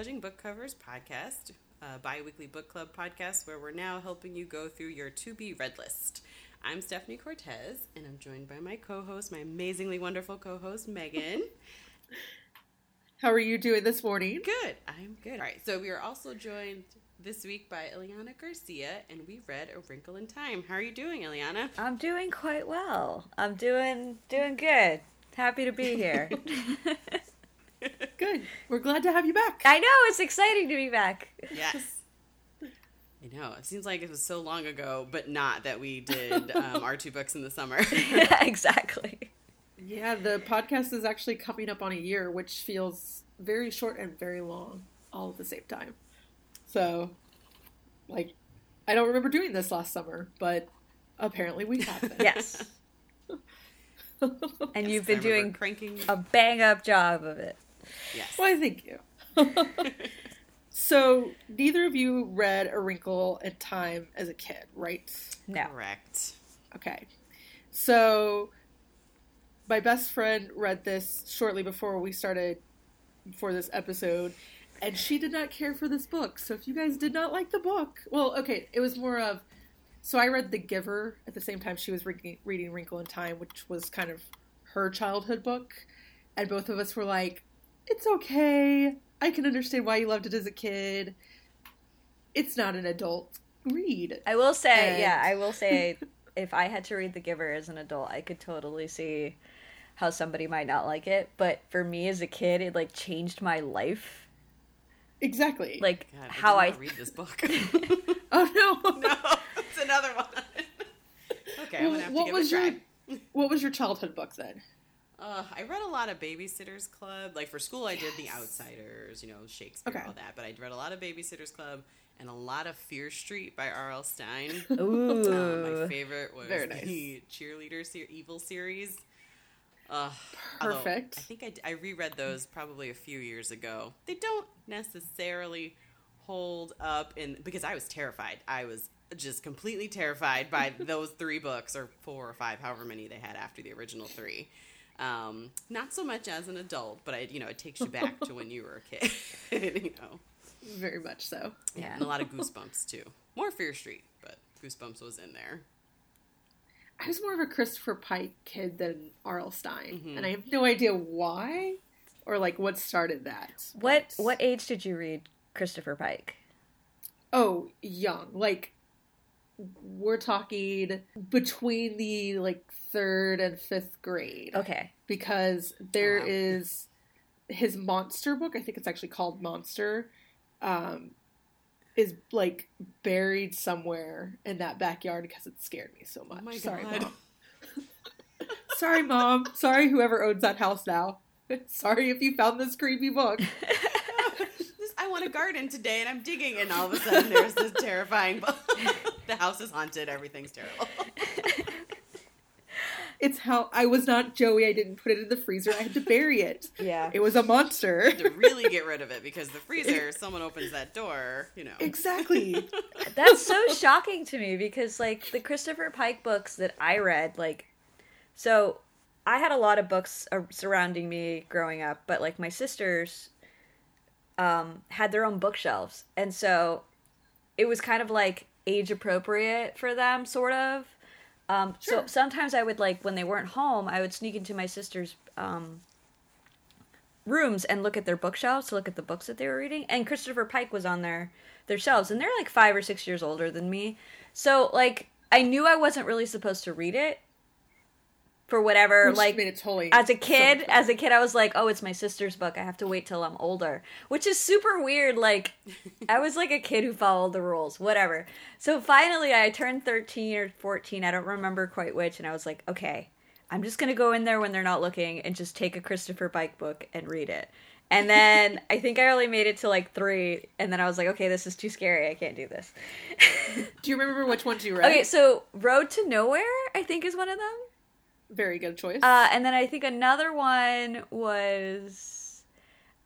welcome to Judging Book Covers podcast, a bi weekly book club podcast where we're now helping you go through your to be read list. I'm Stephanie Cortez, and I'm joined by my co host, my amazingly wonderful co host, Megan. How are you doing this morning? Good. I'm good. All right. So we are also joined this week by Ileana Garcia, and we read A Wrinkle in Time. How are you doing, Ileana? I'm doing quite well. I'm doing doing good. Happy to be here. Good. We're glad to have you back. I know it's exciting to be back. Yes. I know. It seems like it was so long ago, but not that we did um, our two books in the summer. exactly. Yeah, the podcast is actually coming up on a year, which feels very short and very long all at the same time. So, like, I don't remember doing this last summer, but apparently we have been. Yes. And you've been doing cranking. a bang up job of it. Yes. Why, thank you. so, neither of you read A Wrinkle in Time as a kid, right? No. Correct. Okay. So my best friend read this shortly before we started for this episode and she did not care for this book. So if you guys did not like the book, well, okay, it was more of so I read The Giver at the same time she was reading, reading Wrinkle in Time, which was kind of her childhood book, and both of us were like, "It's okay. I can understand why you loved it as a kid. It's not an adult read." I will say, And- yeah, I will say if I had to read The Giver as an adult, I could totally see how somebody might not like it, but for me as a kid, it like changed my life. Exactly. Like God, how I I did not read this book. oh no. no, it's another one. okay, I'm gonna have what to give was it a your what was your childhood book then? Uh, I read a lot of Babysitters Club. Like for school, I did The Outsiders, you know, Shakespeare, Okay. all that. But I read a lot of Babysitters Club and a lot of Fear Street by R.L. Stine. Ooh. Um, my favorite was Very nice. the cheerleader ser- evil series. Uh, Perfect. I think I reread those probably a few years ago. They don't necessarily hold up in because I was terrified. I was just completely terrified by those three books or four or five, however many they had after the original three. Um, not so much as an adult, but I, you know, it takes you back to when you were a kid. you know, Very much so. Yeah. and a lot of Goosebumps too. More Fear Street, but Goosebumps was in there. I was more of a Christopher Pike kid than R.L. Stine, Mhm. and I have no idea why or like what started that. What But- what age did you read Christopher Pike? Oh, young. Like we're talking between the like third and fifth grade Okay. because there Oh, wow. is his monster book. I think it's actually called Monster. Um, is like buried somewhere in that backyard because it scared me so much. Oh Sorry, mom. Sorry, mom. Sorry, whoever owns that house now. Sorry if you found this creepy book. I want a garden today, and I'm digging, and all of a sudden there's this terrifying book. The house is haunted. Everything's terrible. It's how I was not Joey. I didn't put it in the freezer. I had to bury it. Yeah. It was a monster. to really get rid of it because the freezer, someone opens that door, you know. exactly. That's so shocking to me because like the Christopher Pike books that I read, like so I had a lot of books uh, surrounding me growing up, but like my sisters um had their own bookshelves. And so it was kind of like age appropriate for them sort of. Um so sometimes I would like when they weren't home, I would sneak into my sister's um rooms and look at their bookshelves to look at the books that they were reading and christopher pike was on their their shelves and they're like five or six years older than me so like i knew i wasn't really supposed to read it for whatever Which like totally as a kid much as a kid i was like oh it's my sister's book. I have to wait till i'm older. Which is super weird like i was like a kid who followed the rules. Whatever. So finally i turned 13 or 14 i don't remember quite which and i was like okay i'm just gonna go in there when they're not looking and just take a christopher pike book and read it. And then i think i only made it to like three and then i was like okay this is too scary. I can't do this. Do you remember which ones you read? okay so road to nowhere i think is one of them Very good choice. uh, and then I think another one was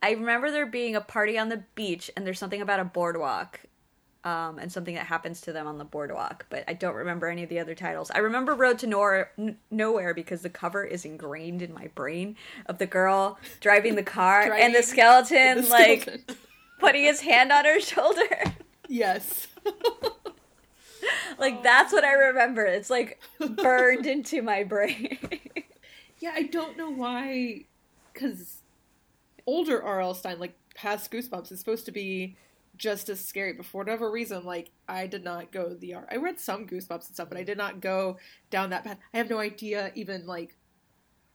I remember there being a party on the beach and there's something about a boardwalk. Um, and something that happens to them on the boardwalk, but I don't remember any of the other titles. I remember Road to Nowhere, N- Nowhere because the cover is ingrained in my brain of the girl driving the car and the skeleton The like putting his hand on her shoulder. Yes. like that's what I remember. It's like burned into my brain. yeah, I don't know why, because older R.L. Stine, like past Goosebumps, is supposed to be just as scary. But for whatever reason, like I did not go the R. I read some Goosebumps and stuff, but I did not go down that path. I have no idea even like.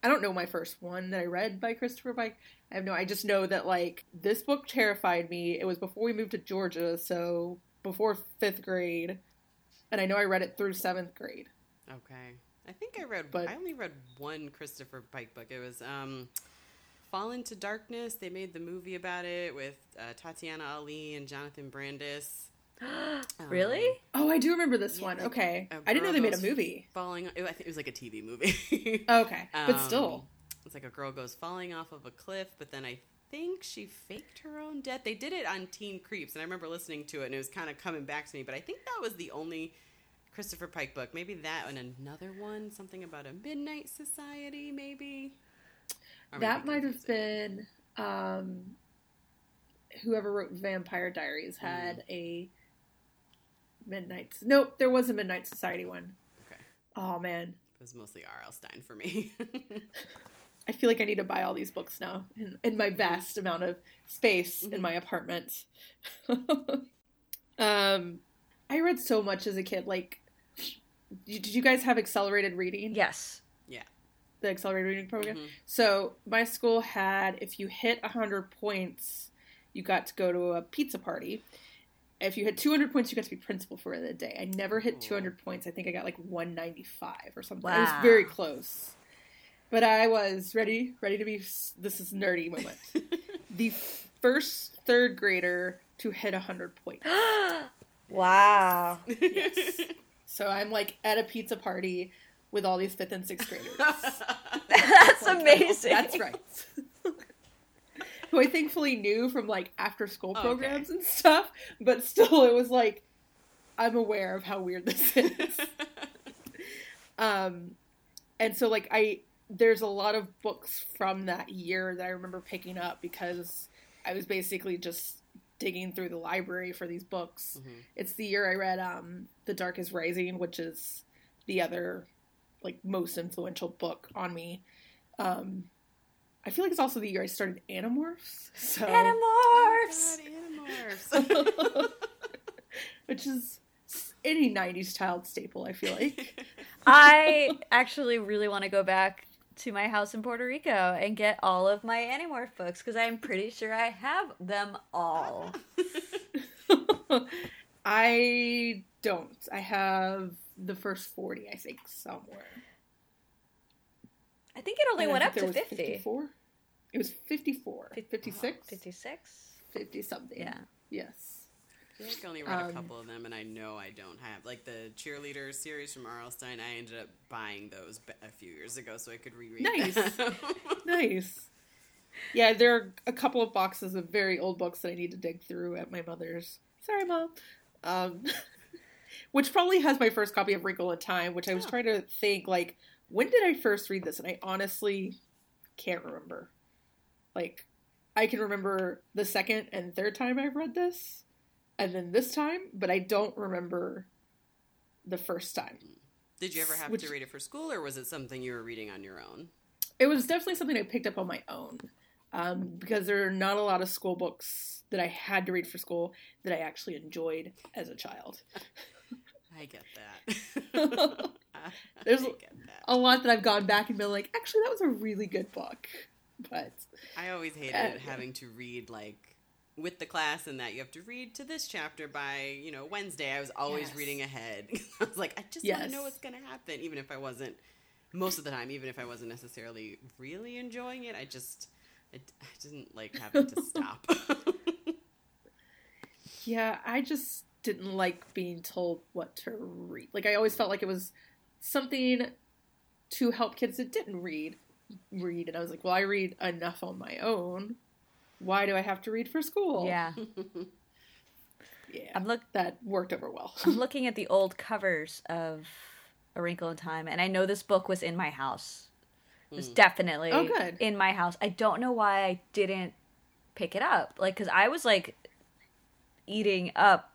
I don't know my first one that I read by Christopher Pike. I have no. I just know that like this book terrified me. It was before we moved to Georgia, so before fifth grade, and I know I read it through seventh grade. Okay, I think I read. But- I only read one Christopher Pike book. It was um, Fall into Darkness. They made the movie about it with uh, Tatiana Ali and Jonathan Brandis. Um, really? Oh, I do remember this Yeah, one. okay, I didn't know they made a movie. Falling. I think it was like a TV movie. Okay, but Um, still, it's like a girl goes falling off of a cliff, but then I think she faked her own death. They did it on Teen Creeps, and I remember listening to it, and it was kind of coming back to me. But I think that was the only Christopher Pike book. Maybe that and another one, something about a midnight society, maybe. Or that might have been um, whoever wrote Vampire Diaries Hmm. had a Midnight. Nope, there was a Midnight Society one. Okay, Oh man, it was mostly R.L. Stine for me. I feel like I need to buy all these books now in, in my vast amount of space in Mhm. my apartment. um, I read so much as a kid. Like, did you guys have accelerated reading? Yes. Yeah. The accelerated reading program. Mhm. So my school had if you hit 100 points, you got to go to a pizza party. If you hit 200 points, you got to be principal for the day. I never hit Ooh. 200 points. I think I got like 195 or something. Wow. It was very close. But I was ready, ready to be. This is nerdy moment. the first third grader to hit 100 points. wow. Yes. So I'm like at a pizza party with all these fifth and sixth graders. That's amazing. That's right. Who I thankfully knew from like after school Okay. programs and stuff, but still it was like I'm aware of how weird this is. um and so like I there's a lot of books from that year that I remember picking up because I was basically just digging through the library for these books. Mhm. It's the year I read um The Dark is Rising, which is the other like most influential book on me. Um I feel like it's also the year I started Animorphs. So Animorphs. God, Animorphs. which is any 90s child staple, I feel like. I actually really want to go back to my house in Puerto Rico and get all of my Animorph books because I'm pretty sure I have them all. I don't. I have the first 40, I think, somewhere. I think it only And went up to 50. 54. It was 54. 56? 56? 50 something. Yeah. Yes. I like I only read a Um, couple of them, and I know I don't have like the cheerleader series from R.L. Stine. I ended up buying those a few years ago so I could reread. Nice. them. Nice. Yeah, there are a couple of boxes of very old books that I need to dig through at my mother's. Sorry, mom. Um, which probably has my first copy of Wrinkle in Time, which I was Oh. trying to think like, when did I first read this? And I honestly can't remember. Like, I can remember the second and third time I've read this, and then this time, but I don't remember the first time. Did you ever have Which- to read it for school, or was it something you were reading on your own? It was definitely something I picked up on my own um, because there are not a lot of school books that I had to read for school that I actually enjoyed as a child. I get that. There's- get that. A lot that I've gone back and been like, actually, that was a really good book. But I always hated Yeah. having to read like with the class and that you have to read to this chapter by you know Wednesday. I was always Yes. reading ahead. I was like, I just want to know what's gonna happen, even if I wasn't most of the time, even if I wasn't necessarily really enjoying it. I just I, I didn't like having to stop. yeah, I just didn't like being told what to read. Like, I always felt like it was something to help kids that didn't read read. And I was like, well, I read enough on my own. Why do I have to read for school? Yeah. Yeah. I'm look that worked over well. I'm looking at the old covers of A Wrinkle in Time and I know this book was in my house. It was Mm. definitely Oh, good. in my house. I don't know why I didn't pick it up. Like, because I was like eating up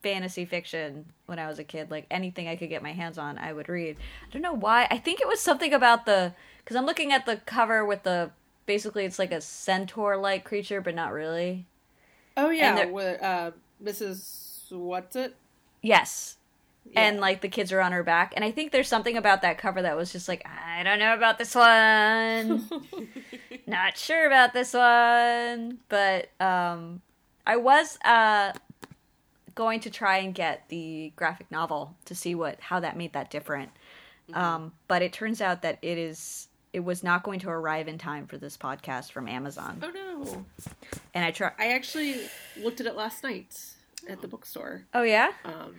fantasy fiction when I was a kid. Like anything I could get my hands on, I would read. I don't know why. I think it was something about the because I'm looking at the cover with the basically it's like a centaur like creature, but not really. Oh yeah, with, uh, Mrs. Whatsit? Yes. Yeah. And like the kids are on her back, and I think there's something about that cover that was just like I don't know about this one. not sure about this one but um i was uh going to try and get the graphic novel to see what how that made that different um but it turns out that it is it was not going to arrive in time for this podcast from amazon oh no, and i try I actually looked at it last night at the bookstore. oh yeah Um,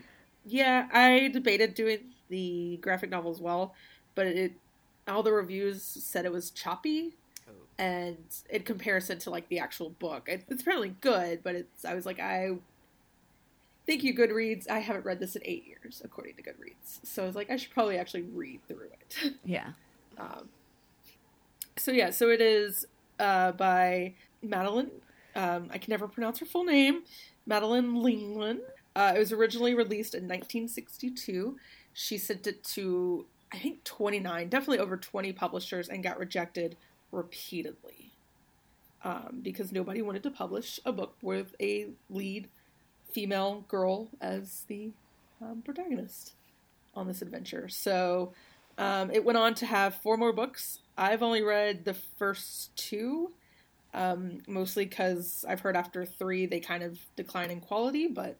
yeah, I debated doing the graphic novel as well, but it all the reviews said it was choppy, Oh. and in comparison to like the actual book, it, it's apparently good. But it's I was like I. Thank you, Goodreads. I haven't read this in eight years, according to Goodreads. So I was like, I should probably actually read through it. yeah Um, so yeah, so it is uh, by Madeleine. Um, I can never pronounce her full name. Madeleine Lingland. Uh, it was originally released in 1962. She sent it to I think 29, definitely over 20 publishers, and got rejected repeatedly um, because nobody wanted to publish a book with a lead female girl as the um, protagonist on this adventure. So um, it went on to have four more books. I've only read the first two, um, mostly because I've heard after three they kind of decline in quality, but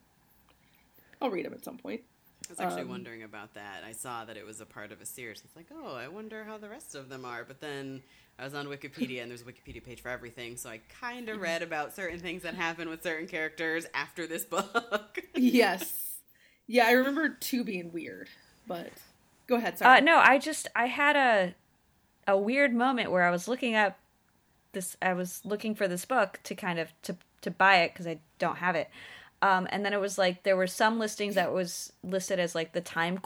I'll read them at some point. I was actually Um, wondering about that. I saw that it was a part of a series. It's like, oh, I wonder how the rest of them are. But then I was on Wikipedia, and there's a Wikipedia page for everything. So I kind of read about certain things that happen with certain characters after this book. yes. Yeah, I remember two being weird, but go ahead. Sorry. Uh, no, I just I had a a weird moment where I was looking up this. I was looking for this book to kind of to to buy it because I don't have it. Um, and then it was like there were some listings that was listed as like the time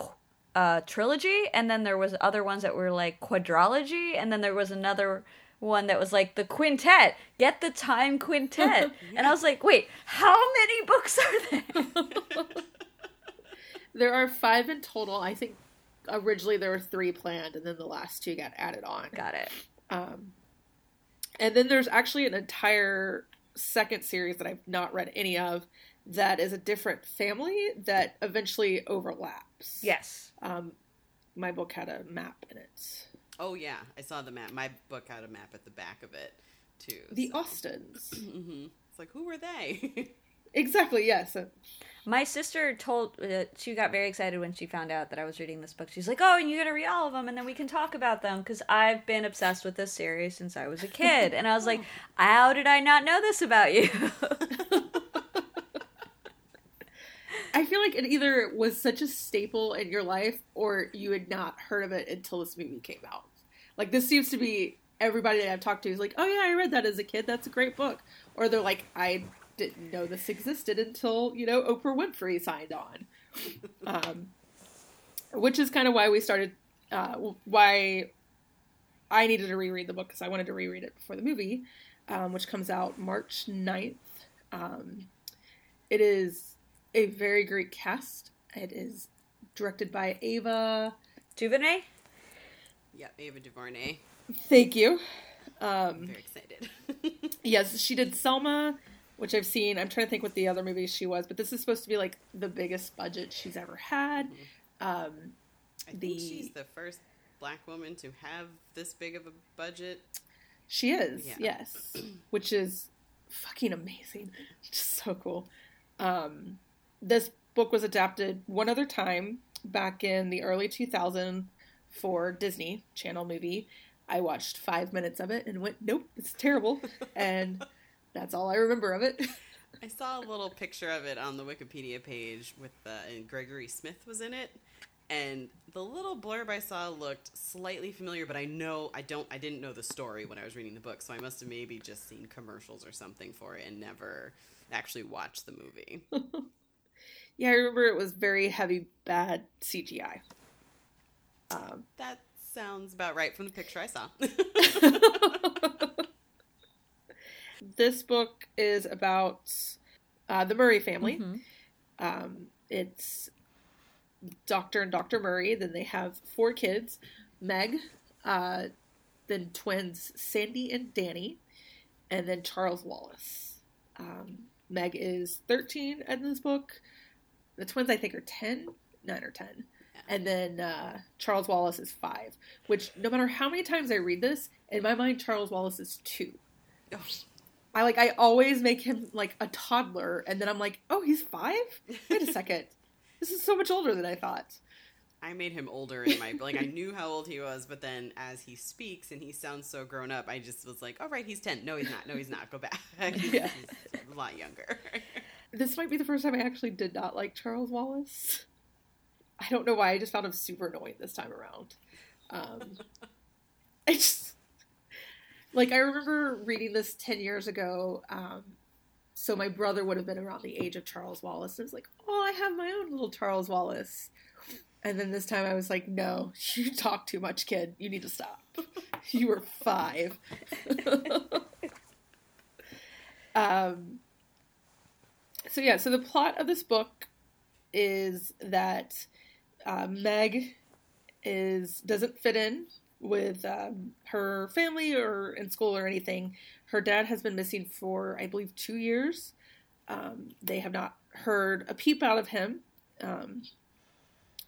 uh, trilogy, and then there was other ones that were like quadrology, and then there was another one that was like the quintet. Get the time quintet, and I was like, wait, how many books are there? There are five in total. I think originally there were three planned, and then the last two got added on. Got it. Um, and then there's actually an entire second series that I've not read any of that is a different family that eventually overlaps. Yes. Um, my book had a map in it. oh yeah, I saw the map. My book had a map at the back of it too. The so- Austins. Mhm. It's like, who were they? exactly, yes. My sister told uh, she got very excited when she found out that I was reading this book. She's like, "Oh, and you're gonna read all of them, and then we can talk about them." Because I've been obsessed with this series since I was a kid, and I was like, "How did I not know this about you?" I feel like it either was such a staple in your life or you had not heard of it until this movie came out. Like this seems to be everybody that I've talked to is like, "Oh yeah, I read that as a kid. That's a great book." Or they're like, "I didn't know this existed until, you know, Oprah Winfrey signed on." um, which is kind of why we started uh, why I needed to reread the book because I wanted to reread it before the movie, um, which comes out March 9th. Um, it is a very great cast. It is directed by Ava. Duvernay. yep, Ava DuVernay. Thank you. I'm Um, very excited. yes, she did Selma, which I've seen. I'm trying to think what the other movies she was, but this is supposed to be like the biggest budget she's ever had. Um, I think The- she's the first black woman to have this big of a budget. She is, Yeah. yes, which is fucking amazing. Just so cool. Um, this book was adapted one other time back in the early 2000s for Disney Channel movie. I watched five minutes of it and went, nope, it's terrible. and that's all I remember of it. I saw a little picture of it on the Wikipedia page with uh, and Gregory Smith was in it, and the little blurb I saw looked slightly familiar, but I know I don't I didn't know the story when I was reading the book, so I must have maybe just seen commercials or something for it and never actually watched the movie. yeah, I remember it was very heavy, bad CGI. Um, that sounds about right from the picture I saw. this book is about uh, the Murray family. Mhm. Um, it's Doctor and Doctor Murray. Then they have four kids: Meg, uh, then twins Sandy and Danny, and then Charles Wallace. Um, Meg is thirteen in this book. The twins, I think, are 10, 9 or ten, and then uh, Charles Wallace is five. Which, no matter how many times I read this, in my mind, Charles Wallace is two. Oh, I like I always make him like a toddler, and then I'm like, oh, he's five. Wait a second, this is so much older than I thought. I made him older in my like I knew how old he was, but then as he speaks and he sounds so grown up, I just was like, "All right, he's ten. No, he's not. No, he's not. Go back. he's, Yeah. he's a lot younger." This might be the first time I actually did not like Charles Wallace. I don't know why. I just found him super annoying this time around. Um, I just like I remember reading this ten years ago. Um, so my brother would have been around the age of Charles Wallace. And was like, oh, I have my own little Charles Wallace. And then this time I was like, no, you talk too much, kid. You need to stop. You were five. um, so yeah, so the plot of this book is that uh, Meg is doesn't fit in with um, her family or in school or anything. Her dad has been missing for I believe two years. Um, they have not heard a peep out of him. Um,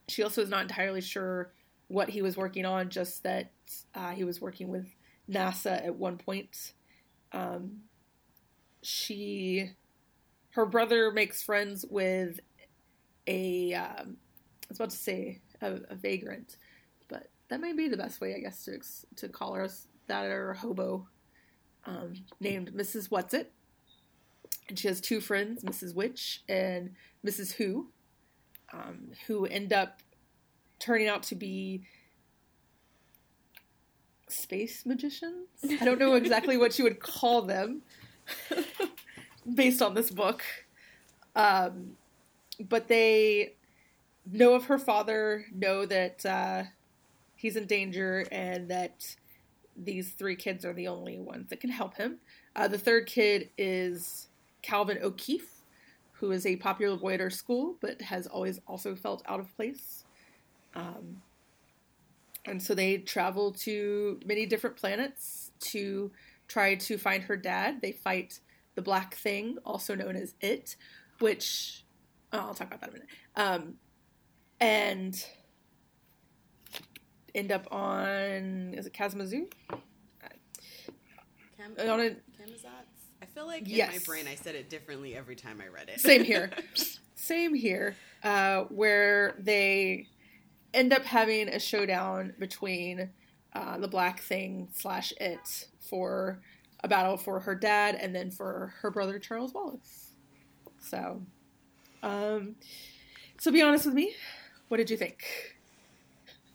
she also is not entirely sure what he was working on, just that uh, he was working with NASA at one point. Um, she, her brother makes friends with a, um, I was about to say a, a vagrant, that might be the best way, I guess, to to call her that or hobo, um, named Mrs. Whatsit, And she has two friends, Mrs. Which and Mrs. Who, um, who end up turning out to be space magicians. I don't know exactly what you would call them based on this book. Um, but they know of her father, know that uh, he's in danger, and that these three kids are the only ones that can help him. Uh, the third kid is Calvin O'Keefe, who is a popular boy at our school, but has always also felt out of place. Um, and so they travel to many different planets to try to find her dad. They fight the Black Thing, also known as It, which oh, I'll talk about that in a minute. Um, and end up on is it Kalamazoo? Cam- On a, Camazotz? I feel like in my Yes. brain I said it differently every time I read it. Same here. Same here. Uh, where they end up having a showdown between uh, the Black Thing slash It for a battle for her dad and then for her brother Charles Wallace. So, um, so be honest with me. What did you think?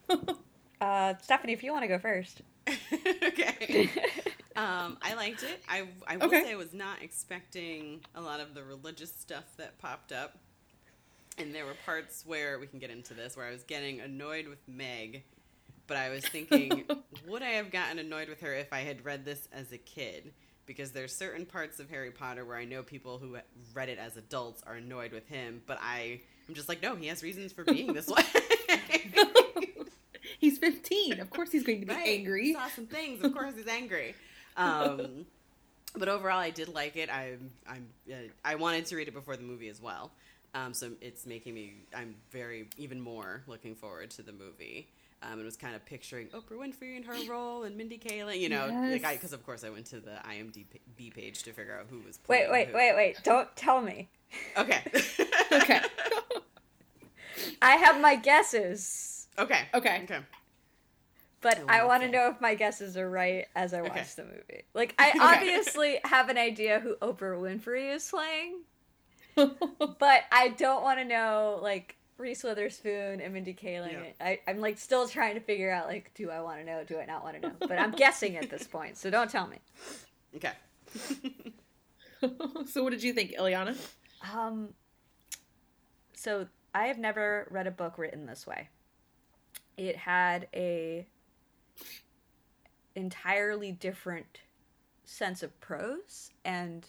Uh, Stephanie, if you want to go first. okay. Um, I liked it. I I will Okay. say I was not expecting a lot of the religious stuff that popped up, and there were parts where we can get into this where I was getting annoyed with Meg, but I was thinking, would I have gotten annoyed with her if I had read this as a kid? Because there's certain parts of Harry Potter where I know people who read it as adults are annoyed with him, but I am just like, no, he has reasons for being this way. He's 15. Of course he's going to be Right. angry. Saw some things. Of course, he's angry. Um, but overall, I did like it. I'm, I'm, uh, I wanted to read it before the movie as well. Um, so it's making me. I'm very even more looking forward to the movie. Um, and was kind of picturing Oprah Winfrey in her role and Mindy Kaling. You know, like Yes. because of course I went to the IMDb page to figure out who was. Wait, playing wait, who. wait, wait. Don't tell me. Okay. Okay. I have my guesses, okay. Okay. Okay. but I I want to know if my guesses are right as I watch Okay. the movie. Like, I obviously have an idea who Oprah Winfrey is playing, but I don't want to know, like, Reese Witherspoon and Mindy Kaling. Yeah. I, I'm, like, still trying to figure out, like, do I want to know? Do I not want to know? But I'm guessing at this point, so don't tell me. Okay. so what did you think, Ileana? Um, so I have never read a book written this way. It had a entirely different sense of prose and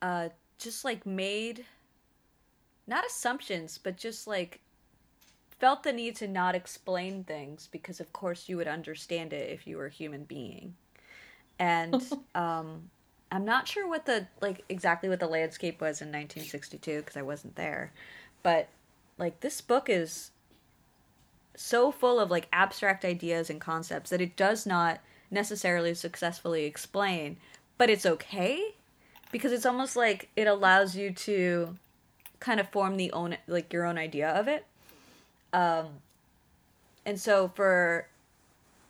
uh, just like made not assumptions, but just like felt the need to not explain things because, of course, you would understand it if you were a human being. And um, I'm not sure what the like exactly what the landscape was in 1962 because I wasn't there, but like this book is so full of like abstract ideas and concepts that it does not necessarily successfully explain, but it's okay because it's almost like it allows you to kind of form the own like your own idea of it. Um and so for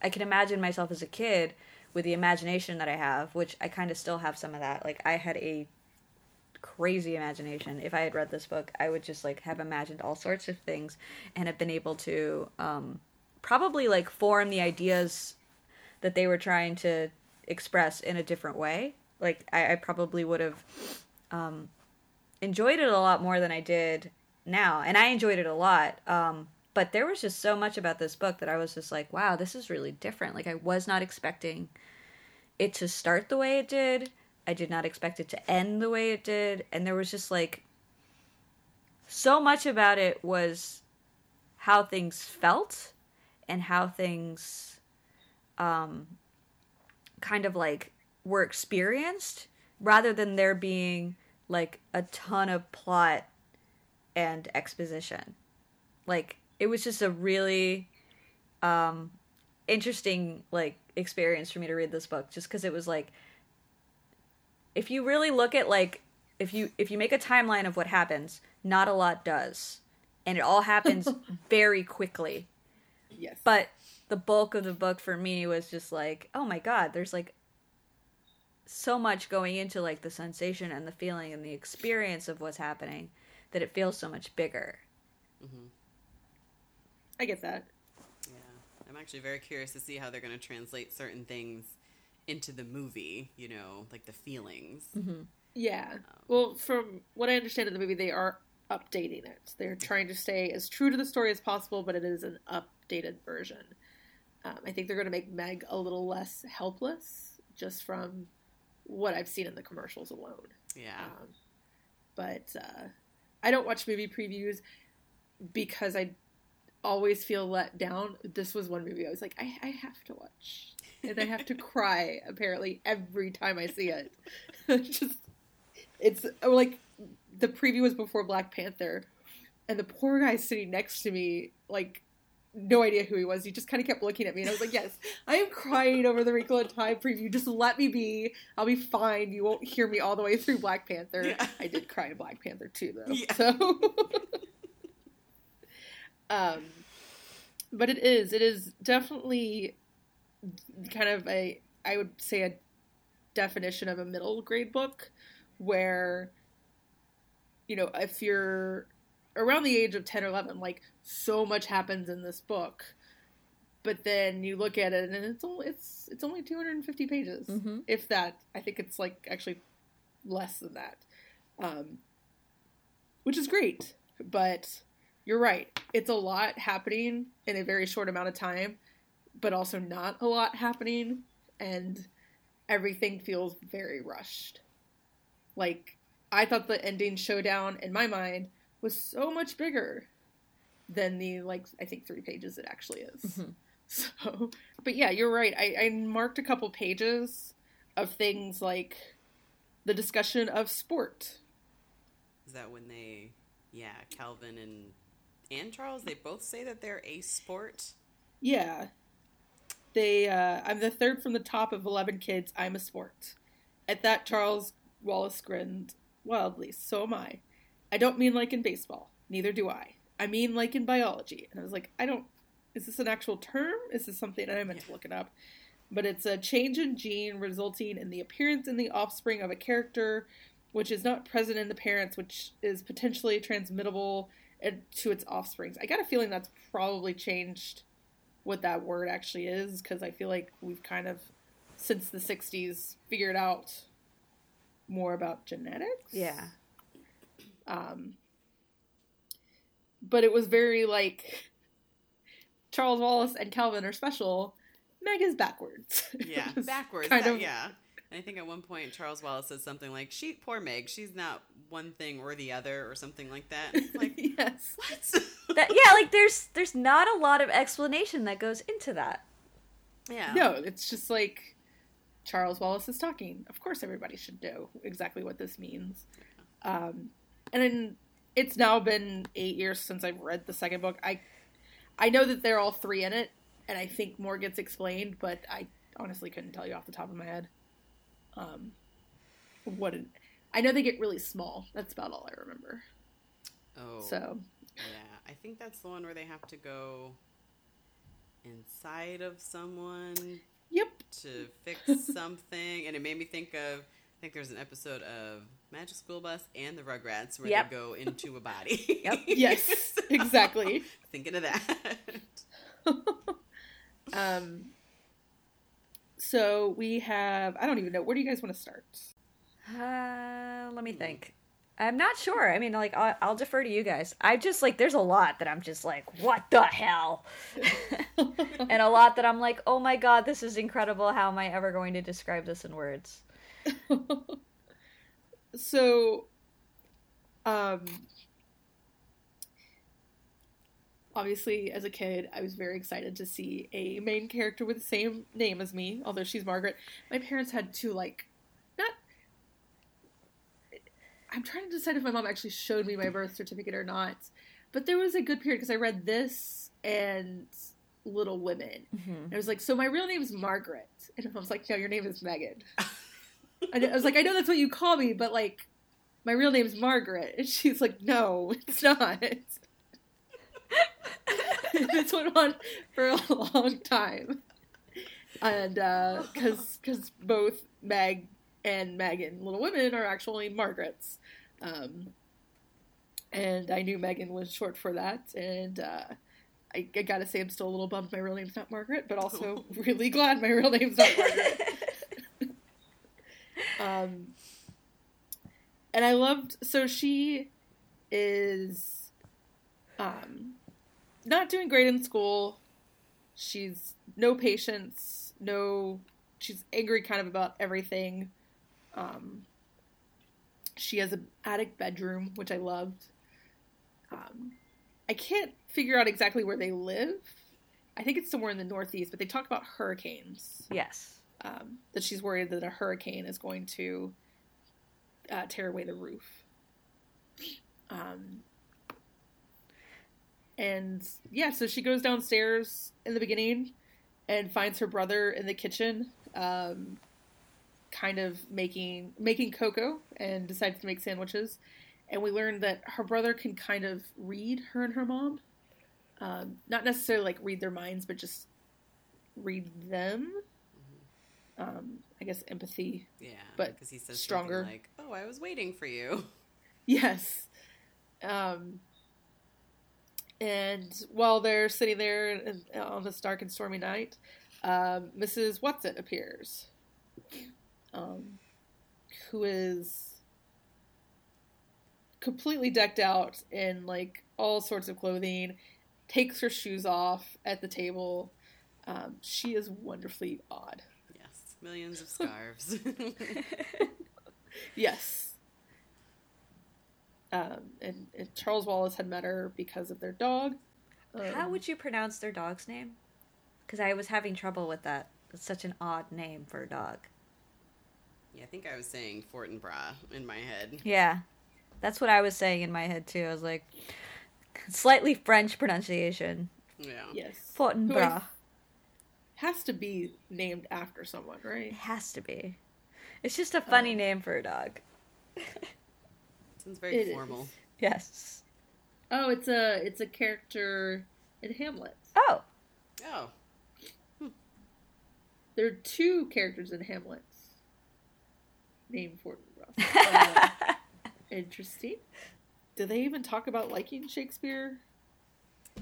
I can imagine myself as a kid with the imagination that I have, which I kind of still have some of that. Like I had a crazy imagination. If I had read this book, I would just like have imagined all sorts of things and have been able to um, probably like form the ideas that they were trying to express in a different way. Like I, I probably would have um, enjoyed it a lot more than I did now, and I enjoyed it a lot. Um, but there was just so much about this book that I was just like, wow, this is really different. Like I was not expecting it to start the way it did. I did not expect it to end the way it did, and there was just like so much about it was how things felt and how things um kind of like were experienced rather than there being like a ton of plot and exposition. Like it was just a really um interesting like experience for me to read this book just cuz it was like if you really look at like if you if you make a timeline of what happens, not a lot does. And it all happens very quickly. Yes. But the bulk of the book for me was just like, oh my god, there's like so much going into like the sensation and the feeling and the experience of what's happening that it feels so much bigger. Mm-hmm. I get that. Yeah, I'm actually very curious to see how they're going to translate certain things into the movie. You know, like the feelings. Yeah. Well, from what I understand of the movie, they are updating it. They're trying to stay as true to the story as possible, but it is an updated version. Um, I think they're going to make Meg a little less helpless, just from what I've seen in the commercials alone. Yeah. Um, but uh, I don't watch movie previews because I always feel let down. This was one movie I was like, I, I have to watch, and I have to cry apparently every time I see it. Just it's oh, like the preview was before Black Panther, and the poor guy sitting next to me, like no idea who he was. He just kind of kept looking at me, and I was like, "Yes, I am crying over the Wrinkle in Time preview. Just let me be. I'll be fine. You won't hear me all the way through Black Panther. Yeah. I did cry in Black Panther too, though. Yeah. So, um, but it is. It is definitely kind of a. I would say a definition of a middle grade book, where you know if you're around the age of 10 or 11 like so much happens in this book but then you look at it and it's only it's it's only 250 pages Mhm. if that i think it's like actually less than that um which is great but you're right it's a lot happening in a very short amount of time but also not a lot happening and everything feels very rushed like I thought the ending showdown in my mind was so much bigger than the like I think three pages it actually is. Mhm. So, but yeah, you're right. I, I marked a couple pages of things like the discussion of sport. Is that when they, yeah, Calvin and and Charles, they both say that they're a sport. Yeah, they. Uh, I'm the third from the top of eleven kids. I'm a sport. At that, Charles Wallace grinned wildly. So am I. I don't mean like in baseball. Neither do I. I mean like in biology. And I was like, I don't. Is this an actual term? Is this something? And I meant to look it up. But it's a change in gene resulting in the appearance in the offspring of a character, which is not present in the parents, which is potentially transmittable to its offsprings. I got a feeling that's probably changed what that word actually is because I feel like we've kind of since the 60s figured out more about genetics. Yeah. Um but it was very like Charles Wallace and Calvin are special. Meg is backwards. Yeah, backwards. kind that- of yeah, And I think at one point Charles Wallace says something like, "She, poor Meg, she's not one thing or the other, or something like that." It's Like yes. what? That, yeah, like there's there's not a lot of explanation that goes into that. yeah. No, it's just like Charles Wallace is talking. Of course, everybody should know exactly what this means. Um, and then it's now been eight years since I've read the second book. I I know that they're all three in it, and I think more gets explained, but I honestly couldn't tell you off the top of my head. Um, what an, I know they get really small. That's about all I remember. Oh. So Yeah, I think that's the one where they have to go inside of someone yep, to fix something, and it made me think of. I think there's an episode of Magic School Bus and the Rugrats where Yep. they go into a body. Yep. yes, exactly. Thinking of that. Um, so we have. I don't even know. Where do you guys want to start? Uh, let me think. I'm not sure. I mean, like, I'll, I'll defer to you guys. I just like, there's a lot that I'm just like, what the hell? and a lot that I'm like, oh my god, this is incredible. How am I ever going to describe this in words? so, um, obviously, as a kid, I was very excited to see a main character with the same name as me, although she's Margaret. My parents had to, like, not. I'm trying to decide if my mom actually showed me my birth certificate or not. But there was a good period because I read this and Little Women. Mm-hmm. And I was like, so my real name is Margaret. And my mom's like, no, your name is Megan. and I was like, I know that's what you call me, but like, my real name's Margaret. And she's like, no, it's not. this went on for a long time. And because because both Meg and Megan, Little Women, are actually Margarets. Um, and I knew Megan was short for that. And uh, I, I gotta say, I'm still a little bummed my real name's not Margaret, but also really glad my real name's not Margaret. Um, and I loved so she is um, not doing great in school. She's no patience, no. She's angry kind of about everything. Um, she has an attic bedroom, which I loved. Um, I can't figure out exactly where they live. I think it's somewhere in the Northeast, but they talk about hurricanes Yes. um, that she's worried that a hurricane is going to uh, tear away the roof. Um, and yeah, so she goes downstairs in the beginning and finds her brother in the kitchen, um, kind of making making cocoa, and decides to make sandwiches. And we learn that her brother can kind of read her and her mom, um, not necessarily like read their minds, but just read them um, I guess empathy. Yeah, But because he says stronger. stronger. Like, "Oh, I was waiting for you." Yes. Um, and while they're sitting there in, on this dark and stormy night, um, Mrs. Watson appears, um, who is completely decked out in like all sorts of clothing, takes her shoes off at the table. Um, she is wonderfully odd. Yes, millions of scarves. Yes. Um, and, and Charles Wallace had met her because of their dog. Um, How would you pronounce their dog's name? Because I was having trouble with that. It's such an odd name for a dog. yeah, I think I was saying Fortinbras in my head. Yeah, that's what I was saying in my head too. I was like, slightly French pronunciation. Yeah. Yes. Fortinbras. Who has to be named after someone, right? It has to be. It's just a funny Oh. name for a dog. Sounds very It is. formal. Yes. Oh, it's a it's a character in Hamlet. Oh, Oh, There are two characters in Hamlet named Fortinbras. Uh, interesting. Do they even talk about liking Shakespeare?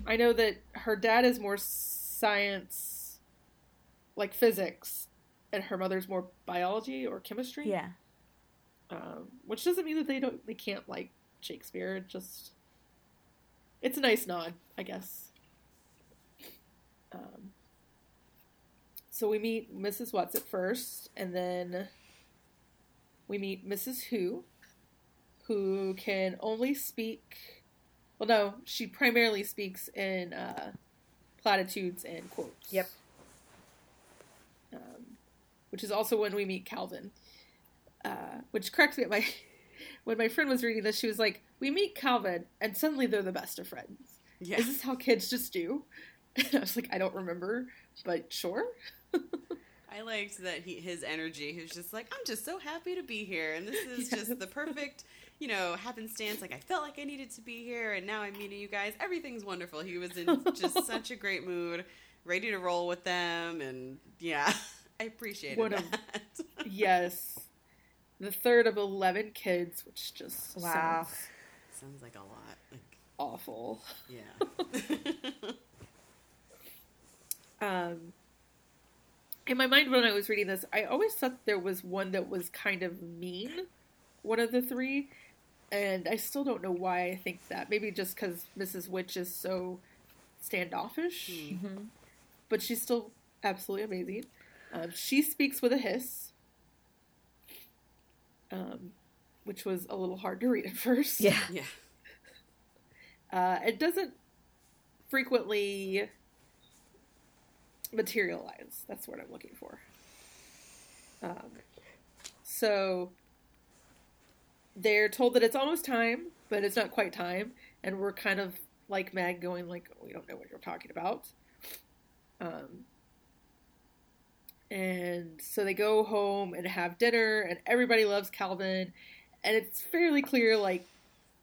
I know that her dad is more science, like physics, and her mother's more biology or chemistry. yeah. Um, which doesn't mean that they don't they can't like Shakespeare. It just it's a nice nod, I guess. Um, so we meet Mrs. Watts at first, and then we meet Mrs. Who, who can only speak. Well, no, she primarily speaks in uh, platitudes and quotes. Yep. Um, which is also when we meet Calvin. Uh, which cracks me up. My when my friend was reading this, she was like, "We meet Calvin, and suddenly they're the best of friends." Yeah. Is this how kids just do? And I was like, I don't remember, but sure. I liked that he his energy. He was just like, I'm just so happy to be here, and this is Yes. just the perfect, you know, happenstance. Like I felt like I needed to be here, and now I'm meeting you guys. Everything's wonderful. He was in just such a great mood, ready to roll with them, and yeah, I appreciated What a- that. Yes. The third of 11 kids, which just Wow. sounds Sounds like a lot. Like awful. yeah. Um, in my mind, when I was reading this, I always thought there was one that was kind of mean, one of the three, and I still don't know why I think that. Maybe just because Mrs. Which is so standoffish, Mm-hmm. but she's still absolutely amazing. Um, she speaks with a hiss, um, which was a little hard to read at first. Yeah. yeah. Uh, it doesn't frequently materialize. That's what I'm looking for. Um, so they're told that it's almost time, but it's not quite time, and we're kind of like Meg, going like, "We don't know what you're talking about." Um, and so they go home and have dinner, and everybody loves Calvin, and it's fairly clear like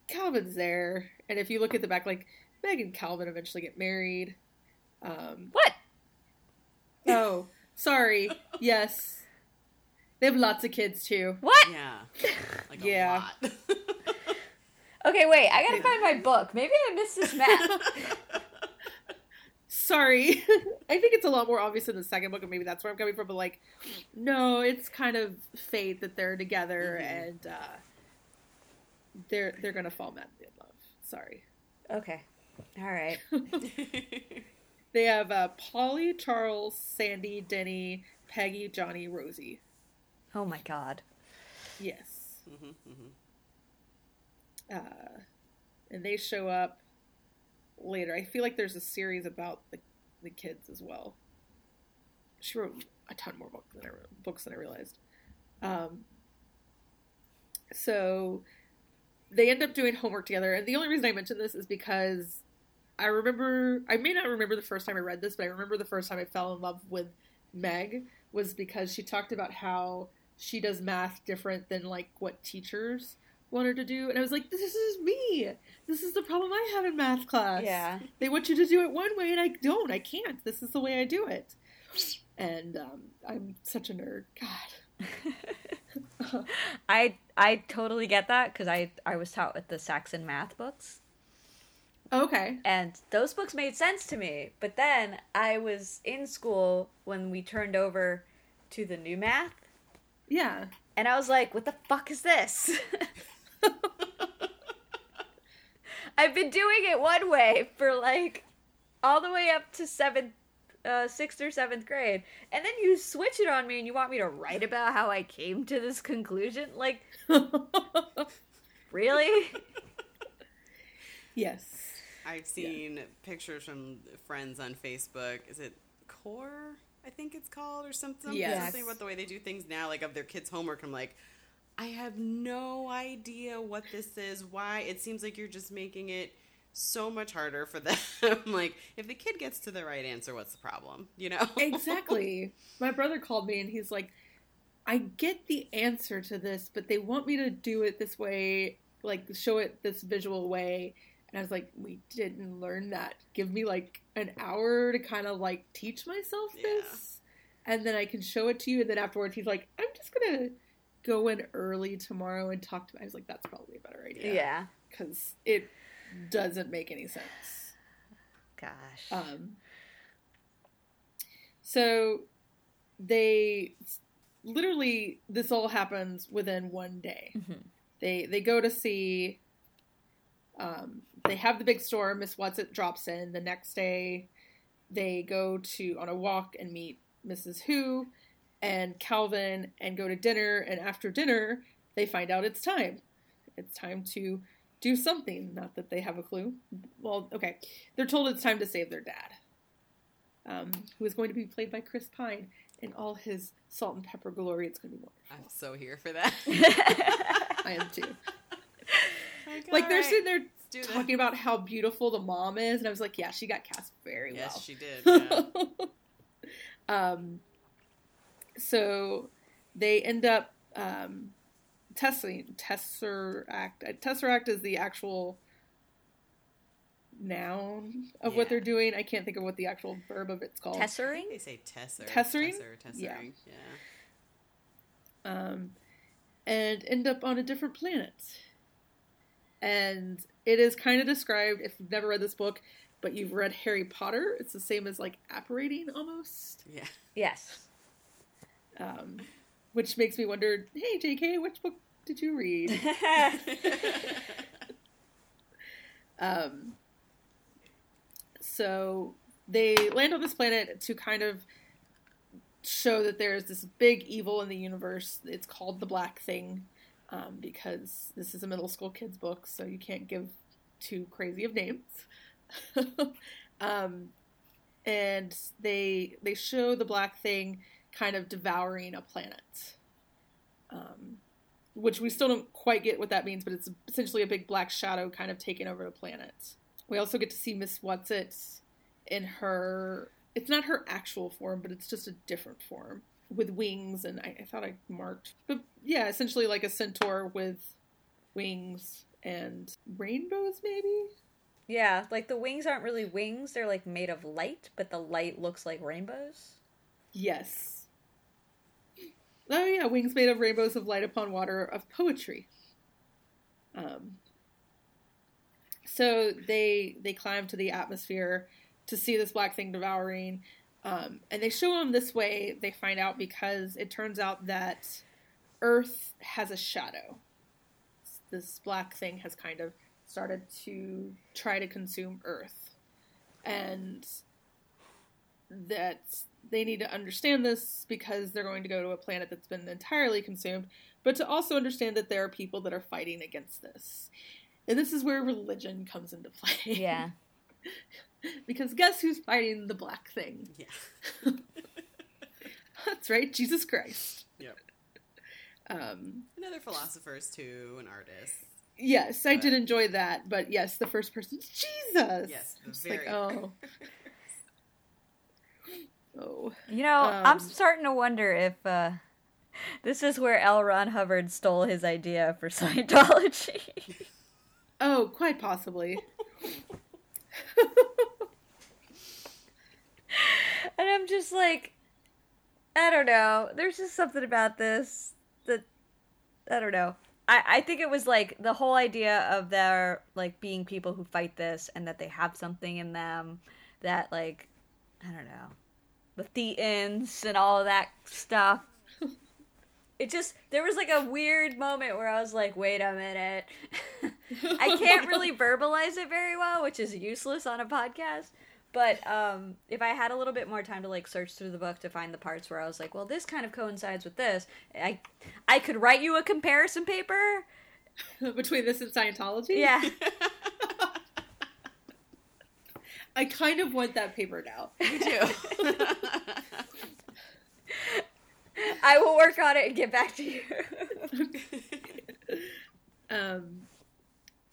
Calvin's there, and if you look at the back, like Meg and Calvin eventually get married. Um, What? oh, sorry. Yes, they have lots of kids too. What? Yeah. Like Yeah. a lot. Okay, wait. I gotta find my book. Maybe I missed this math. Sorry, I think it's a lot more obvious in the second book, and maybe that's where I'm coming from. But like, no, it's kind of fate that they're together, Mhm. and uh, they're they're gonna fall madly in love. Sorry. okay. All right. They have uh, Polly, Charles, Sandy, Denny, Peggy, Johnny, Rosie. Oh my god. Yes. Mhm, mhm. uh, and they show up later. I feel like there's a series about the the kids as well. She wrote a ton more books than I books than I realized. Um, so they end up doing homework together, and the only reason I mention this is because I remember I may not remember the first time I read this, but I remember the first time I fell in love with Meg was because she talked about how she does math different than like what teachers want her to do, and I was like, "This is me. This is the problem I have in math class. Yeah. they want you to do it one way, and I don't. I can't. This is the way I do it." And um, I'm such a nerd. God. I I totally get that because I I was taught with the Saxon math books, Okay. and those books made sense to me. But then I was in school when we turned over to the new math, Yeah. and I was like, "What the fuck is this?" I've been doing it one way for like all the way up to seventh, uh, sixth or seventh grade, and then you switch it on me and you want me to write about how I came to this conclusion. Like, really? yes. I've seen pictures from friends on Facebook. Is it Core? I think it's called, or something. Yes. Something about the way they do things now, like of their kids' homework. I'm like, I have no idea what this is. Why? It seems like you're just making it so much harder for them. like, if the kid gets to the right answer, what's the problem? You know? exactly. My brother called me and he's like, I get the answer to this, but they want me to do it this way, like show it this visual way. And I was like, we didn't learn that. Give me like an hour to kind of like teach myself Yeah. this. And then I can show it to you. And then afterwards, he's like, I'm just going to go in early tomorrow and talk to I was like, that's probably a better idea. yeah. Because it doesn't make any sense. Gosh. Um, so they literally this all happens within one day. Mhm. They they go to see. Um, they have the big storm. Miss Whatsit drops in the next day. They go to on a walk and meet Mrs. Who and Calvin and go to dinner. And after dinner, they find out it's time. It's time to do something. Not that they have a clue. Well, okay. They're told it's time to save their dad, um, who is going to be played by Chris Pine in all his salt and pepper glory. It's going to be wonderful. I'm so here for that. I am too. like, Like they're alright, sitting there this. talking about how beautiful the mom is, and I was like, yeah, she got cast very Yes, well. she did. Yeah. um, so they end up um, testing tesseract. uh, Tesseract is the actual noun of what they're doing. I can't think of what the actual verb of it's called. Tessering? they say tesser. Tessering? Tesser, tessering. Yeah. Yeah. um, and end up on a different planet. And it is kind of described, if you've never read this book, but you've read Harry Potter, it's the same as like apparating almost. Yeah. Yes. Um, which makes me wonder hey, JK, which book did you read? Um, so they land on this planet to kind of show that there's this big evil in the universe. It's called the Black Thing um, because this is a middle school kids book, so you can't give too crazy of names. um, and they they show the Black Thing kind of devouring a planet. Um, which we still don't quite get what that means, but it's essentially a big black shadow kind of taking over the planet. We also get to see Miss Whatsit in her. It's not her actual form, but it's just a different form with wings, and I, I thought I marked. But yeah, essentially like a centaur with wings and rainbows, maybe? yeah, like the wings aren't really wings, they're like made of light, but the light looks like rainbows. Yes. Oh yeah, wings made of rainbows of light upon water of poetry. Um, so they they climb to the atmosphere to see this black thing devouring, um, and they show them this way. They find out because it turns out that Earth has a shadow. This black thing has kind of started to try to consume Earth, and that they need to understand this because they're going to go to a planet that's been entirely consumed, but to also understand that there are people that are fighting against this. And this is where religion comes into play. Yeah. because guess who's fighting the black thing? Yeah. That's right, Jesus Christ. Yep. Um, And other philosophers too, and artists. yes, I did enjoy that, but yes, the first person's Jesus. Yes, the very like, oh. Oh. You know, I'm Um, starting to wonder if uh, this is where L. Ron Hubbard stole his idea for Scientology. Oh, quite possibly. and I'm just like, I don't know. There's just something about this that I don't know. I, I think it was like the whole idea of their like being people who fight this and that they have something in them that like I don't know the Thetans and all of that stuff. It just there was like a weird moment where I was like, wait a minute. I can't really verbalize it very well, which is useless on a podcast. But um, if I had a little bit more time to like search through the book to find the parts where I was like, well, this kind of coincides with this, I I could write you a comparison paper. Between this and Scientology? Yeah, I kind of want that paper now. Me too. I will work on it and get back to you. um,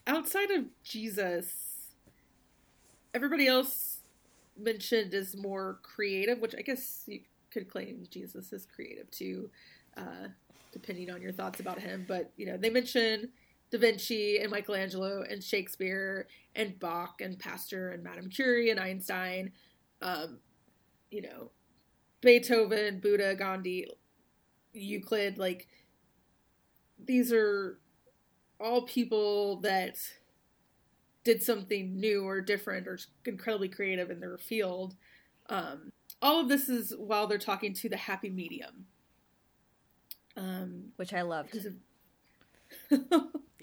outside of Jesus, everybody else mentioned is more creative, which I guess you could claim Jesus is creative too, uh, depending on your thoughts about him. But you know, they mention Da Vinci and Michelangelo and Shakespeare and Bach and Pasteur and Madame Curie and Einstein. Um, you know, Beethoven, Buddha, Gandhi, Euclid, like these are all people that did something new or different or incredibly creative in their field. Um, all of this is while they're talking to the happy medium. Um, Which I loved.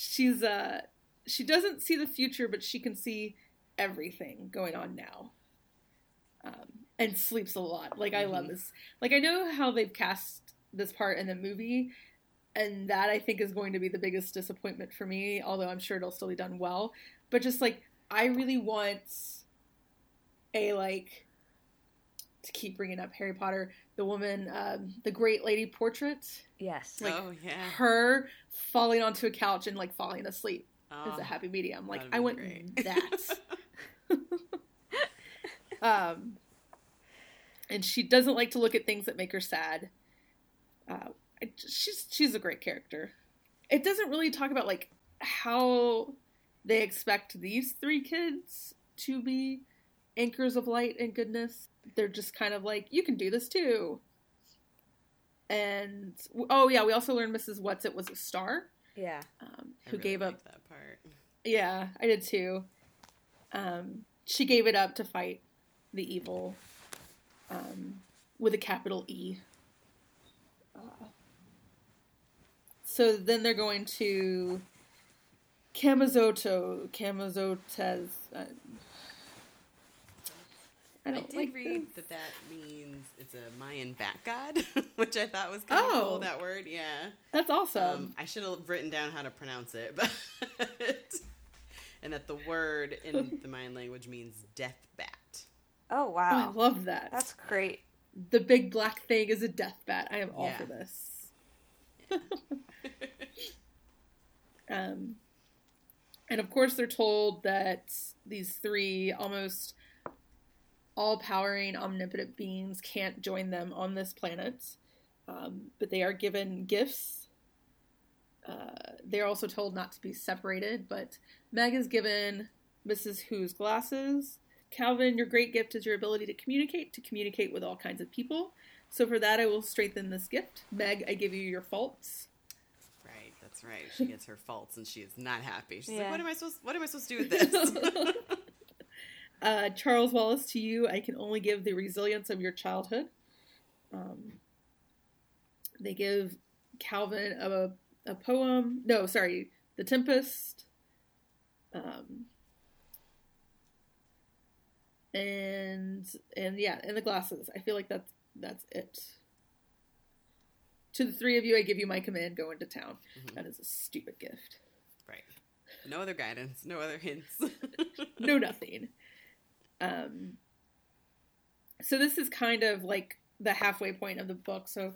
she's uh she doesn't see the future, but she can see everything going on now. Um, and sleeps a lot. Like I love Mhm. this. Like I know how they've cast this part in the movie, and that I think is going to be the biggest disappointment for me. Although I'm sure it'll still be done well, but just like I really want a like to keep bringing up Harry Potter, the woman, um, the Great Lady Portrait, Yes. Like, oh yeah. her falling onto a couch and like falling asleep Oh, is a happy medium. Like I went want great. that. um, and she doesn't like to look at things that make her sad. Uh, it, she's she's a great character. It doesn't really talk about like how they expect these three kids to be anchors of light and goodness. They're just kind of like you can do this too. And oh yeah, we also learned Mrs. Whatsit was a star yeah. um, I who really gave up that part. yeah, I did too. Um, she gave it up to fight the evil um, with a capital E. Uh, so then they're going to Kamazoto. Kamazotes. Uh, I I, don't did like read this. that that means it's a Mayan bat god, which I thought was kind of Oh. cool. That word, yeah. That's awesome. Um, I should have written down how to pronounce it, but and that the word in the Mayan language means death bat. Oh oh, wow. I love that. That's great. the big black thing is a death bat. I am all Yeah. for this. um, and of course, they're told that these three almost all powering omnipotent beings can't join them on this planet, um, but they are given gifts. Uh, they're also told not to be separated, but Meg is given Mrs. Who's glasses. Calvin, your great gift is your ability to communicate, to communicate with all kinds of people. So for that, I will strengthen this gift. Meg, I give you your faults. Right, that's right. She gets her faults and she is not happy. She's Yeah. like, "What am I supposed? What am I supposed to do with this?" Uh, Charles Wallace, to you, I can only give the resilience of your childhood. Um, they give Calvin a, a poem. No, sorry, The Tempest. Um, and and yeah, and the glasses. I feel like that's that's it. To the three of you, I give you my command: go into town. Mhm. That is a stupid gift. right. No other guidance. No other hints. no nothing. Um, so this is kind of like the halfway point of the book. So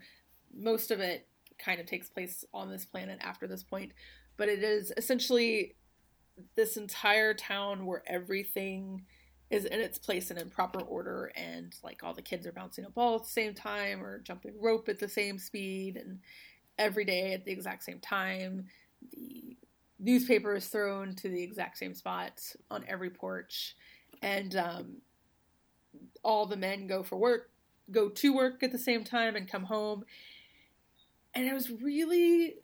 most of it kind of takes place on this planet after this point, but it is essentially this entire town where everything is in its place and in proper order, and like all the kids are bouncing a ball at the same time or jumping rope at the same speed, and every day at the exact same time. The newspaper is thrown to the exact same spot on every porch and um, all the men go for work go to work at the same time and come home. And i was really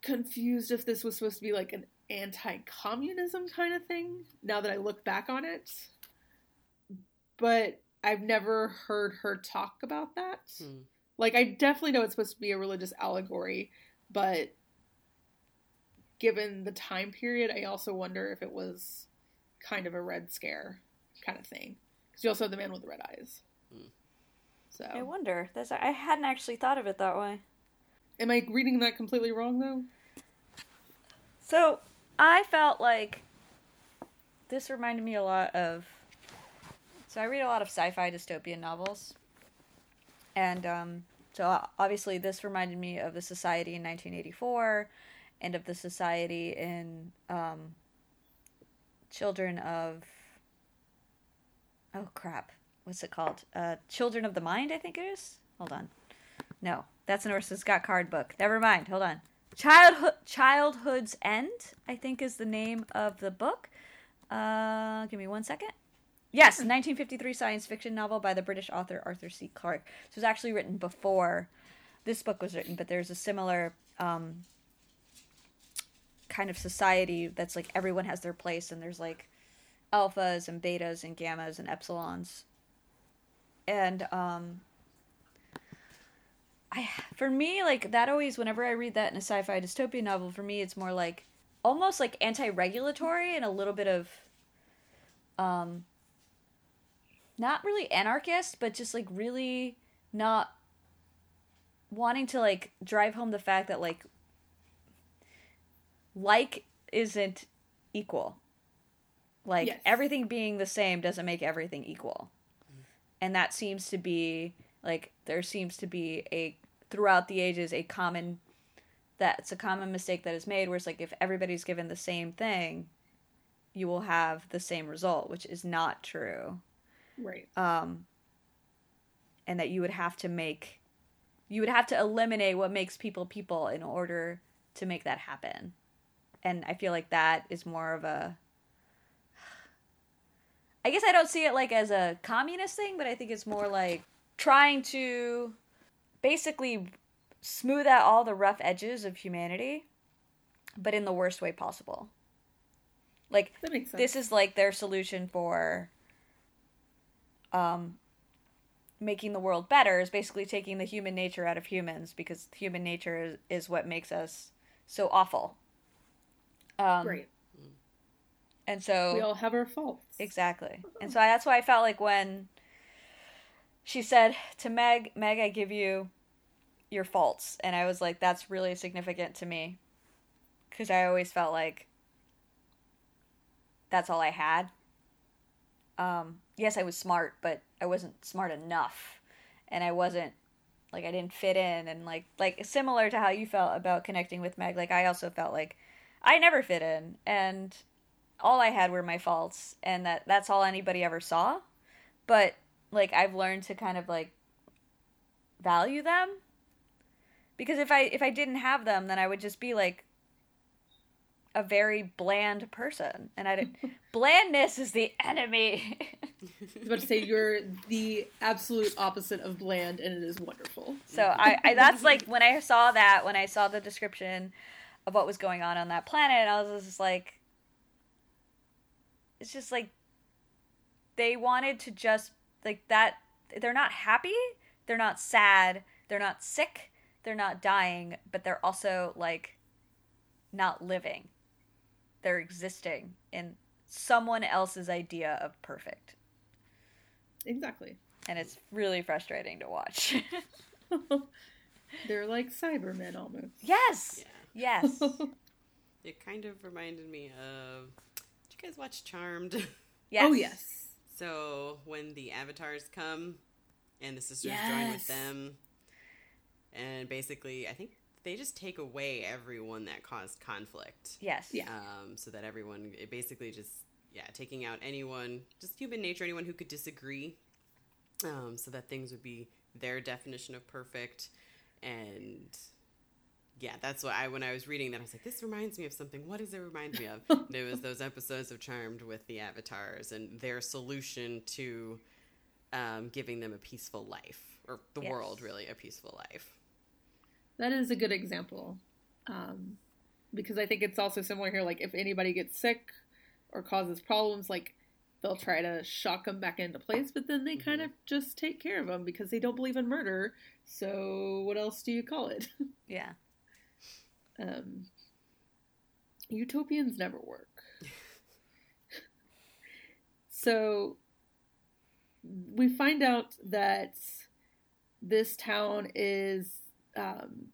confused if this was supposed to be like an anti-communism kind of thing now that i look back on it. But i've never heard her talk about that. Hmm. like i definitely know it's supposed to be a religious allegory but given the time period i also wonder if it was kind of a red scare kind of thing because you also have the man with the red eyes Hmm. so I wonder. That's I hadn't actually thought of it that way. am i reading that completely wrong though So I felt like this reminded me a lot of. So I read a lot of sci-fi dystopian novels, and um, so obviously this reminded me of the society in 1984, and of the society in um, Children of. Oh crap! What's it called? Uh, Children of the Mind, I think it is. Hold on. No, that's an Orson Scott Card book. Never mind. Hold on. Childhood Childhood's End, I think is the name of the book. Uh, give me one second. Yes, 1953 science fiction novel by the British author Arthur C. Clarke. It was actually written before this book was written, but there's a similar um, kind of society that's like everyone has their place, and there's like alphas and betas and gammas and epsilons. And um, I for me like that always whenever I read that in a sci-fi dystopian novel for me it's more like almost like anti-regulatory and a little bit of um not really anarchist but just like really not wanting to like drive home the fact that like like isn't equal. Like Yes. everything being the same doesn't make everything equal. And that seems to be like there seems to be a throughout the ages a common that's a common mistake that is made where it's like if everybody's given the same thing, you will have the same result, which is not true. Right. Um and that you would have to make you would have to eliminate what makes people people in order to make that happen. And I feel like that is more of a I guess I don't see it like as a communist thing, but I think it's more like trying to basically smooth out all the rough edges of humanity, but in the worst way possible. Like That makes sense. this is like their solution for um making the world better is basically taking the human nature out of humans because human nature is, is what makes us so awful. Um, Right. And so We all have our faults. Exactly. And so that's why I felt like when she said to Meg, Meg, I give you your faults. And I was like, that's really significant to me. Because I always felt like that's all I had. Um, yes, I was smart, but I wasn't smart enough. And I wasn't like I didn't fit in and like like similar to how you felt about connecting with Meg, like I also felt like I never fit in and all I had were my faults and that that's all anybody ever saw. But like I've learned to kind of like value them because if I if I didn't have them then I would just be like a very bland person and I didn't blandness is the enemy. I was about to say you're the absolute opposite of bland, and it is wonderful. So I, I that's like when I saw that when I saw the description of what was going on on that planet, and I was just like, it's just like they wanted to just like that. They're not happy. They're not sad. They're not sick. They're not dying. But they're also like not living. They're existing in someone else's idea of perfect, Exactly. and it's really frustrating to watch. They're like Cybermen almost. yes. Yeah. Yes. It kind of reminded me of. Did you guys watch Charmed? Yes. Oh yes. So when the avatars come and the sisters join with them, and basically, I think they just take away everyone that caused conflict. Yes. Yeah. Um, so that everyone, it basically just, yeah, taking out anyone, just human nature, anyone who could disagree, um, so that things would be their definition of perfect. And yeah, that's what I, when I was reading that, I was like, this reminds me of something. What does it remind me of? And it was those episodes of Charmed with the avatars and their solution to um, giving them a peaceful life, or the Yes. world, really, a peaceful life. That is a good example. Um, because I think it's also similar here. Like, if anybody gets sick or causes problems, like, they'll try to shock them back into place, but then they kind of just take care of them because they don't believe in murder. So, what else do you call it? Yeah. Um, utopians never work. so we find out that this town is um,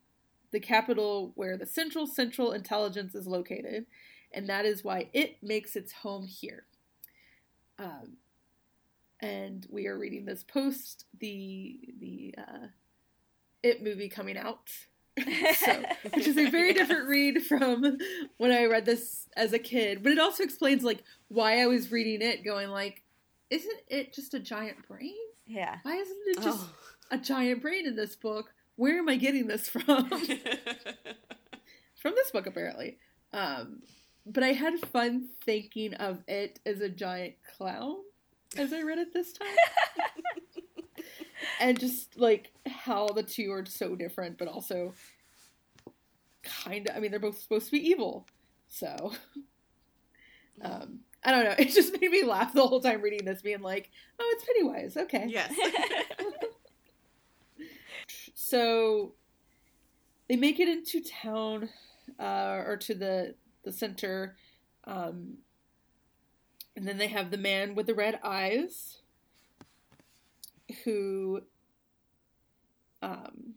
the capital where the Central Central Intelligence is located, and that is why it makes its home here. Um, and we are reading this post the the uh, it movie coming out so, which is a very different read from when I read this as a kid. But it also explains like why I was reading it, going like, isn't it just a giant brain? yeah. Why isn't it just Oh. a giant brain in this book? Where am I getting this from? from this book, apparently. Um, but I had fun thinking of it as a giant clown as I read it this time. And just like how the two are so different, but also kind of. I mean, they're both supposed to be evil, so. Um, I don't know. It just made me laugh the whole time reading this, being like, "Oh, it's Pennywise." Okay. yes. So they make it into town, uh, or to the the center, um, and then they have the man with the red eyes, who, um,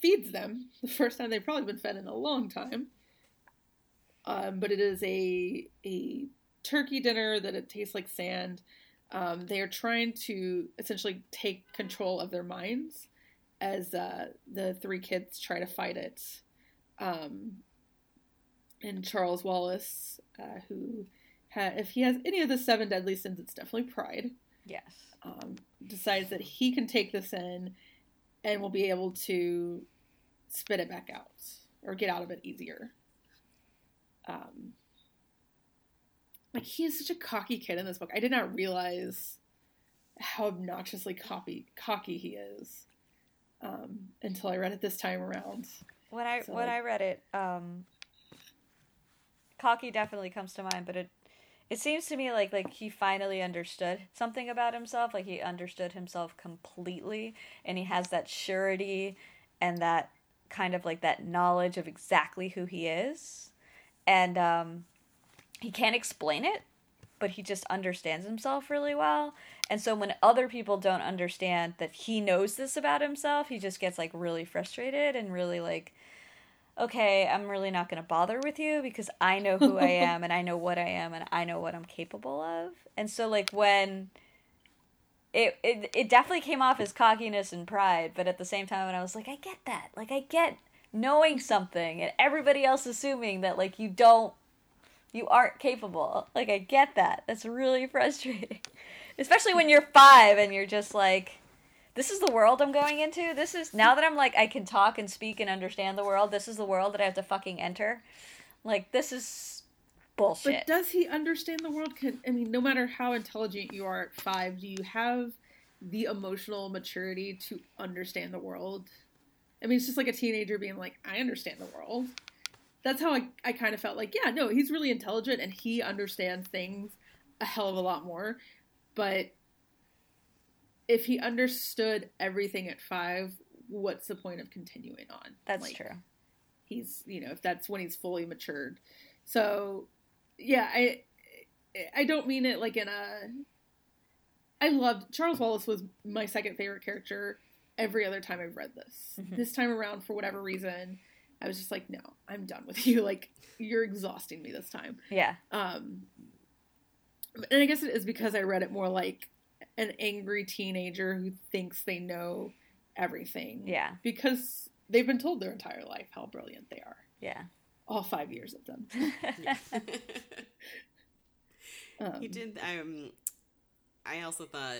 feeds them the first time they've probably been fed in a long time. Um, but it is a a turkey dinner that it tastes like sand. Um, they are trying to essentially take control of their minds as uh, the three kids try to fight it. Um, and Charles Wallace, uh, who, ha- if he has any of the seven deadly sins, it's definitely pride. Yes. Um, decides that he can take this in and will be able to spit it back out or get out of it easier. Um, like he is such a cocky kid in this book. I did not realize how obnoxiously cocky cocky he is um, until I read it this time around. When I So, when like- I read it, um, cocky definitely comes to mind, but it it seems to me like like he finally understood something about himself. Like he understood himself completely, and he has that surety and that kind of like that knowledge of exactly who he is, and um, he can't explain it, but he just understands himself really well. And so when other people don't understand that he knows this about himself, he just gets like really frustrated and really like okay, I'm really not going to bother with you because I know who I am and I know what I am and I know what I'm capable of. And so like when it, it it definitely came off as cockiness and pride, but at the same time when I was like I get that. Like I get knowing something and everybody else assuming that like you don't you aren't capable. Like I get that. That's really frustrating. Especially when you're 5 and you're just like this is the world I'm going into. This is now that I'm like I can talk and speak and understand the world. This is the world that I have to fucking enter. Like this is bullshit. But does he understand the world? Can I mean, no matter how intelligent you are at five, do you have the emotional maturity to understand the world? I mean, it's just like a teenager being like, "I understand the world." That's how I, I kind of felt like, yeah, no, he's really intelligent and he understands things a hell of a lot more. But if he understood everything at five, what's the point of continuing on? That's Like, true. he's you know if that's when he's fully matured so yeah i i don't mean it like in a i loved charles wallace was my second favorite character every other time i've read this Mhm. this time around for whatever reason i was just like no i'm done with you like you're exhausting me this time Yeah. um and i guess it is because i read it more like an angry teenager who thinks they know everything Yeah. because they've been told their entire life how brilliant they are. Yeah. All five years of them. Um, he did. Um, I also thought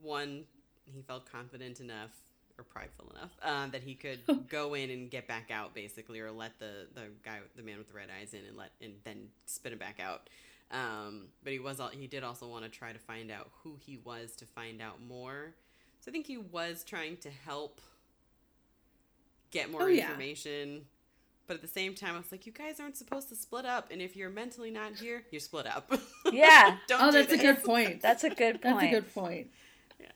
one, he felt confident enough or prideful enough uh, that he could go in and get back out, basically, or let the the guy, the man with the red eyes, in and let and then spit it back out. Um, but he was he did also want to try to find out who he was to find out more. So I think he was trying to help get more Oh, yeah. information. But at the same time, I was like, you guys aren't supposed to split up, and if you're mentally not here, you're split up. Yeah. Oh, that's a good point. That's a good point. That's a good point. Yeah.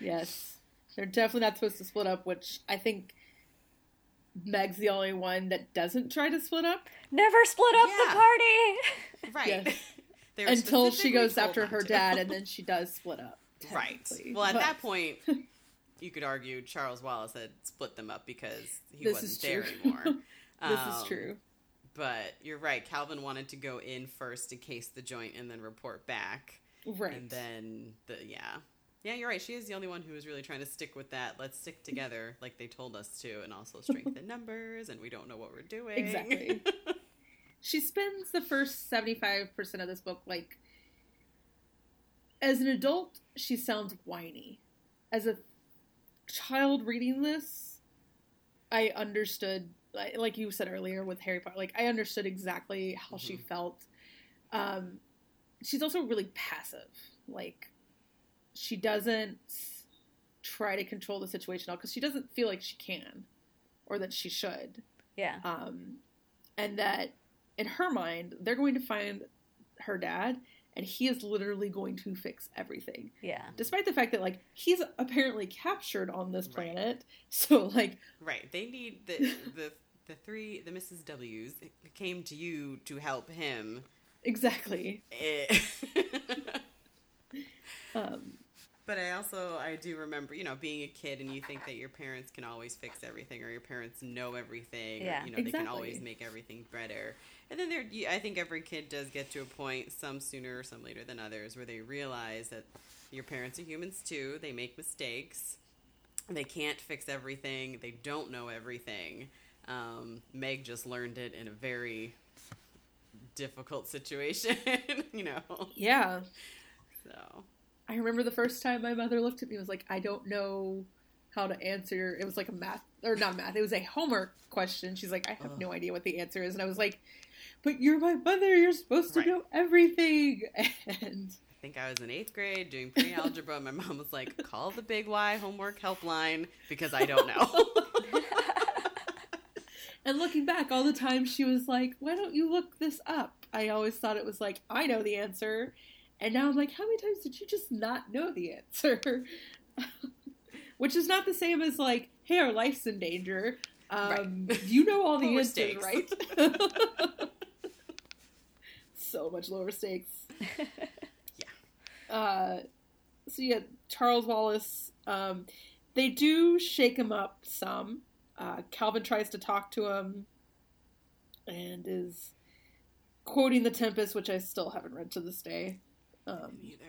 Yes. They're definitely not supposed to split up, which I think Meg's the only one that doesn't try to split up Never split up the party. Right. Yes. Until she goes after her to. dad, and then she does split up. right. Well, at But- that point, you could argue Charles Wallace had split them up because he This wasn't there anymore. this is Um, true. But you're right. Calvin wanted to go in first and case the joint and then report back. Right. And then the yeah. Yeah, you're right. She is the only one who is really trying to stick with that. Let's stick together like they told us to and also strengthen numbers and we don't know what we're doing. Exactly. she spends the first 75% of this book like as an adult she sounds whiny as a child reading this i understood like, you said earlier with harry potter like i understood exactly how she Mhm. felt um she's also really passive like she doesn't try to control the situation because she doesn't feel like she can or that she should Yeah. um, and that in her mind they're going to find her dad and he is literally going to fix everything Yeah. despite the fact that like he's apparently captured on this Right. planet so like Right. They need the the the three the Mrs. W's came to you to help him. exactly Eh. um, But I also I do remember, you know, being a kid and you think that your parents can always fix everything or your parents know everything. Yeah. Or, you know, they can always make everything better. And then there, I think every kid does get to a point, some sooner or some later than others, where they realize that your parents are humans too. They make mistakes. They can't fix everything. They don't know everything. Um, Meg just learned it in a very difficult situation, you know. Yeah. So I remember the first time my mother looked at me and was like, I don't know how to answer. It was like a math, or not math, it was a homework question. She's like, I have Ugh. no idea what the answer is. And I was like, but you're my mother. You're supposed to Right. know everything. And I think I was in eighth grade doing pre algebra. My mom was like, call the Big Y homework helpline because I don't know. And looking back, all the time she was like, "Why don't you look this up?" I always thought it was like, "I know the answer," and now I'm like, "How many times did you just not know the answer?" Which is not the same as like, "Hey, our life's in danger." Um, You know all the answers, stakes. right? so much lower stakes. Yeah. Uh, so yeah, Charles Wallace. Um, they do shake him up some. Uh, Calvin tries to talk to him, and is quoting the Tempest, which I still haven't read to this day. Um, Me Neither.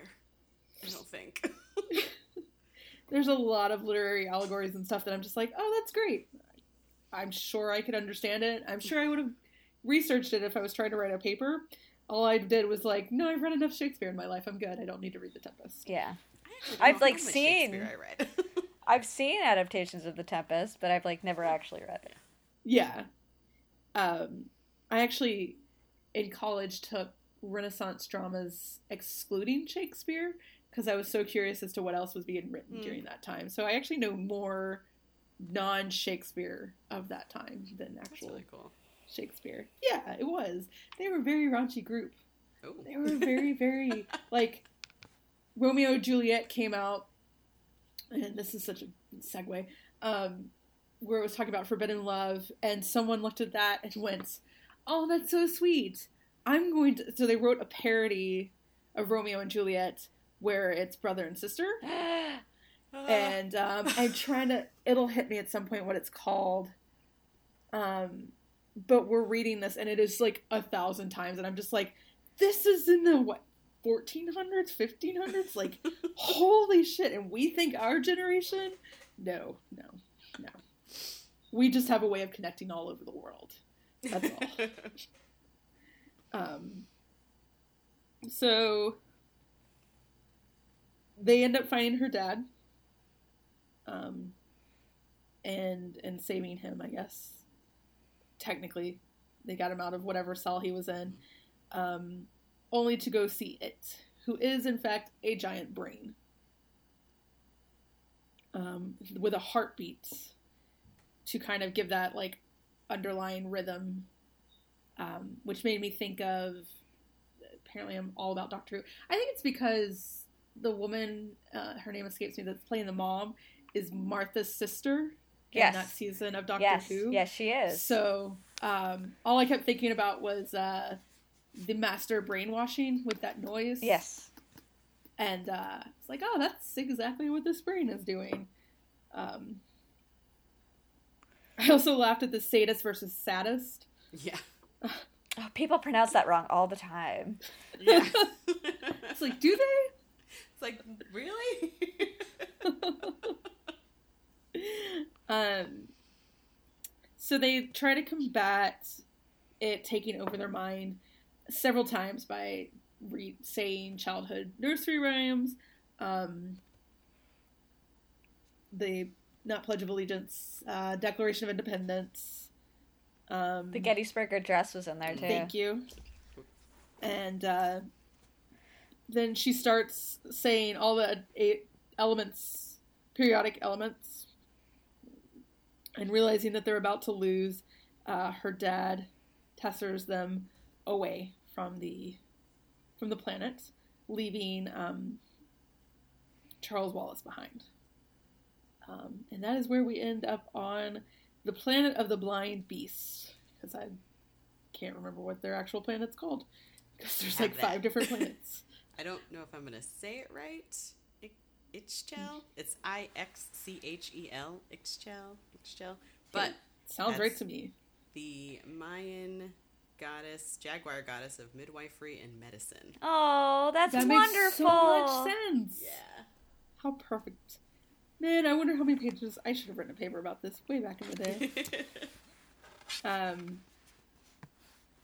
I don't think. there's a lot of literary allegories and stuff that I'm just like, oh, that's great. I'm sure I could understand it. I'm sure I would have researched it if I was trying to write a paper. All I did was like, no, I've read enough Shakespeare in my life. I'm good. I don't need to read The Tempest. Yeah. I I've like, seen- I read. I've seen adaptations of The Tempest, but I've like never actually read it. Yeah. Um, I actually, in college, took Renaissance dramas excluding Shakespeare because I was so curious as to what else was being written Hmm. during that time. So I actually know more non Shakespeare of that time than actual really cool. Shakespeare. Yeah, it was. They were a very raunchy group. Oh. They were very, very like Romeo and Juliet came out, and this is such a segue. Um, where it was talking about forbidden love, and someone looked at that and went, "Oh, that's so sweet." I'm going to. So they wrote a parody of Romeo and Juliet where it's brother and sister, and um, I'm trying to. It'll hit me at some point what it's called. Um, but we're reading this and it is like a thousand times, and I'm just like, this is in the what 1400s, 1500s, like holy shit! And we think our generation, no, no, no. We just have a way of connecting all over the world. That's all. Um, so they end up finding her dad, um, and and saving him. I guess technically, they got him out of whatever cell he was in, um, only to go see it, who is in fact a giant brain, um, with a heartbeat, to kind of give that like underlying rhythm um, which made me think of. Apparently, I'm all about Doctor Who. I think it's because the woman, uh, her name escapes me, that's playing the mom, is Martha's sister Yes. in that season of Doctor yes, Who. yes, she is. So, um, all I kept thinking about was uh, the master brainwashing with that noise. yes, And uh, it's like, oh, that's exactly what this brain is doing. Um, I also laughed at the sadist versus saddest. yeah. Oh, people pronounce that wrong all the time. Yeah. It's like, do they? it's like, really? um, so they try to combat it taking over their mind several times by re- saying childhood nursery rhymes, um, the not Pledge of Allegiance, uh, Declaration of Independence. Um, The Gettysburg Address was in there too. Thank you. And uh, then she starts saying all the eight elements, periodic elements, and realizing that they're about to lose. Uh, her dad tessers them away from the from the planet, leaving um, Charles Wallace behind. Um, and that is where we end up on the planet of the blind beasts, because I can't remember what their actual planet's called because there's like that. five different planets. I don't know if I'm going to say it right. Ixchel. It's I X C H E L. Ixchel. Ixchel. But Sounds right to me. the Mayan goddess, jaguar goddess of midwifery and medicine. Oh, that's That wonderful. makes so much sense. Yeah. How perfect. Man, I wonder how many pages I should have written a paper about this way back in the day. um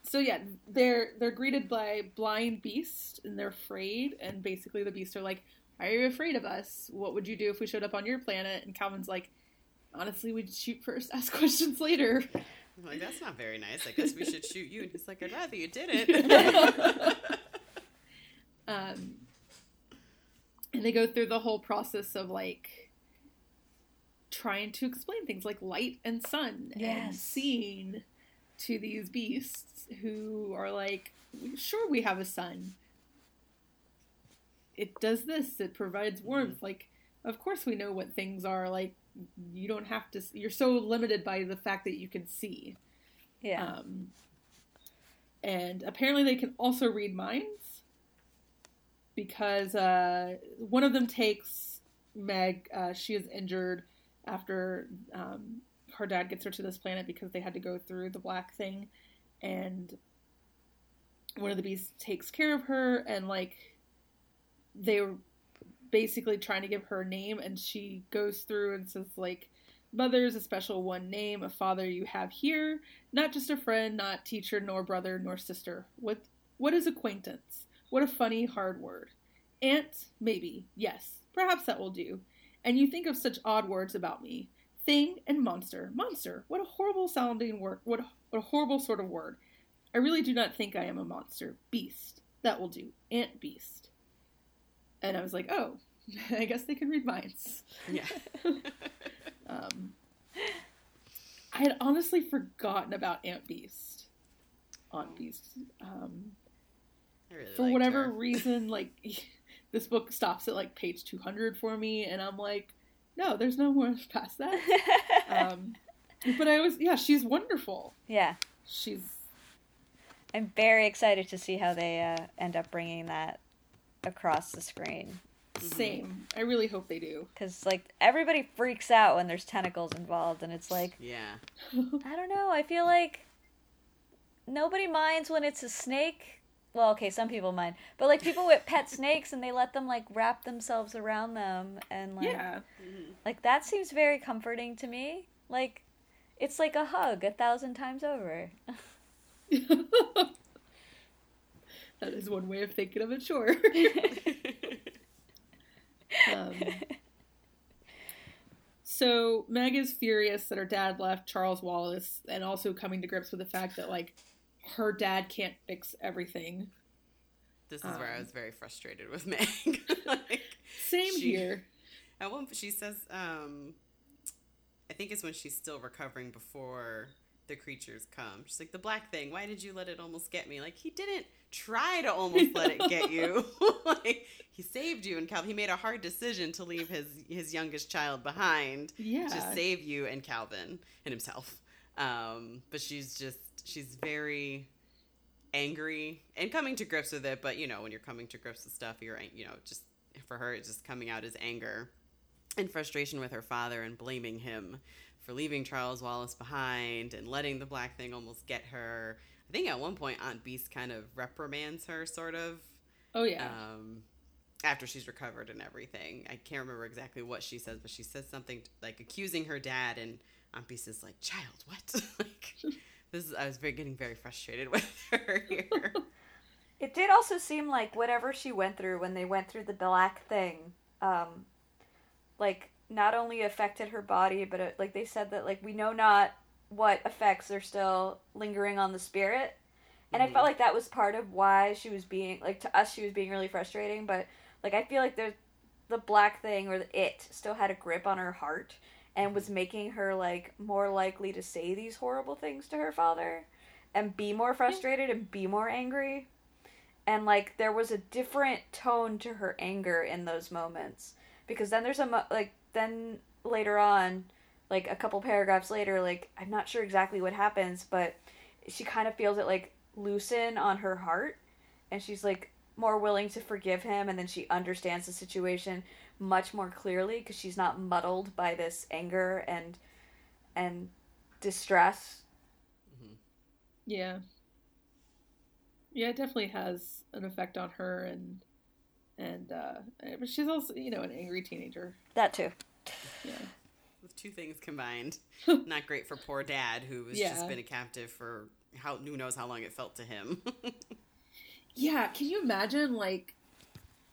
so yeah, they're they're greeted by blind beast and they're afraid and basically the beasts are like, Why are you afraid of us? What would you do if we showed up on your planet? And Calvin's like, Honestly, we'd shoot first, ask questions later. I'm like, that's not very nice. I guess we should shoot you. And he's like, I'd rather you didn't. um, and they go through the whole process of like trying to explain things like light and sun and seeing to these beasts who are like, sure, we have a sun. It does this. It provides warmth. Like, of course, we know what things are. Like, you don't have to. You're so limited by the fact that you can see. Yeah. Um, and apparently they can also read minds because uh, one of them takes Meg. Uh, she is injured after um, her dad gets her to this planet because they had to go through the black thing, and one of the beasts takes care of her, and like they were basically trying to give her a name, and she goes through and says like. Mother is a special one name, a father you have here, not just a friend, not teacher, nor brother, nor sister. What what is acquaintance? What a funny hard word. Aunt, maybe, yes, perhaps that will do. And you think of such odd words about me. Thing and monster. Monster. What a horrible sounding word. What a, what a horrible sort of word. I really do not think I am a monster. Beast. That will do. Aunt Beast. And I was like, oh, I guess they can read minds. yeah. Um, I had honestly forgotten about Ant Beast. Aunt Beast. Um, really for whatever her. reason, like this book stops at like page two hundred for me, and I'm like, no, there's no more past that. um, but I was, yeah, she's wonderful. yeah. She's I'm very excited to see how they uh, end up bringing that across the screen. same. I really hope they do. Because, like, everybody freaks out when there's tentacles involved, and it's like, Yeah. I don't know. I feel like nobody minds when it's a snake. Well, okay, some people mind, but like people with pet snakes and they let them like wrap themselves around them and like Yeah. like that seems very comforting to me. Like it's like a hug a thousand times over. that is one way of thinking of it, sure. um, so Meg is furious that her dad left Charles Wallace, and also coming to grips with the fact that like her dad can't fix everything. This is where I Um, was very frustrated with Meg. like, Same She- here. At one, she says, um, I think it's when she's still recovering before the creatures come. She's like, the black thing. Why did you let it almost get me? Like he didn't try to almost let it get you. like he saved you, and Cal. He made a hard decision to leave his his youngest child behind Yeah. to save you and Calvin and himself. Um, but she's just she's very angry and coming to grips with it. But you know, when you're coming to grips with stuff, you're you know just for her, it's just coming out as anger and frustration with her father and blaming him for leaving Charles Wallace behind and letting the black thing almost get her. I think at one point Aunt Beast kind of reprimands her, sort of, Oh yeah. um, after she's recovered and everything. I can't remember exactly what she says, but she says something like accusing her dad, and Aunt Beast is like, "Child, what?" like this is. I was very getting very frustrated with her here. It did also seem like whatever she went through when they went through the black thing, um, like not only affected her body, but it, like they said that like we know not what effects are still lingering on the spirit, and I felt like that was part of why she was being like to us she was being really frustrating, but like I feel like there's the black thing or the it still had a grip on her heart and was making her like more likely to say these horrible things to her father and be more frustrated and be more angry. And like there was a different tone to her anger in those moments because then there's a like then later on like a couple paragraphs later like i'm not sure exactly what happens but she kind of feels it like loosen on her heart and she's like more willing to forgive him and then she understands the situation much more clearly because she's not muddled by this anger and and distress. Yeah. Yeah, it definitely has an effect on her and and uh but she's also, you know, an angry teenager. That too. Yeah. With two things combined, not great for poor dad who has Yeah. just been a captive for how who knows how long it felt to him. Yeah, can you imagine like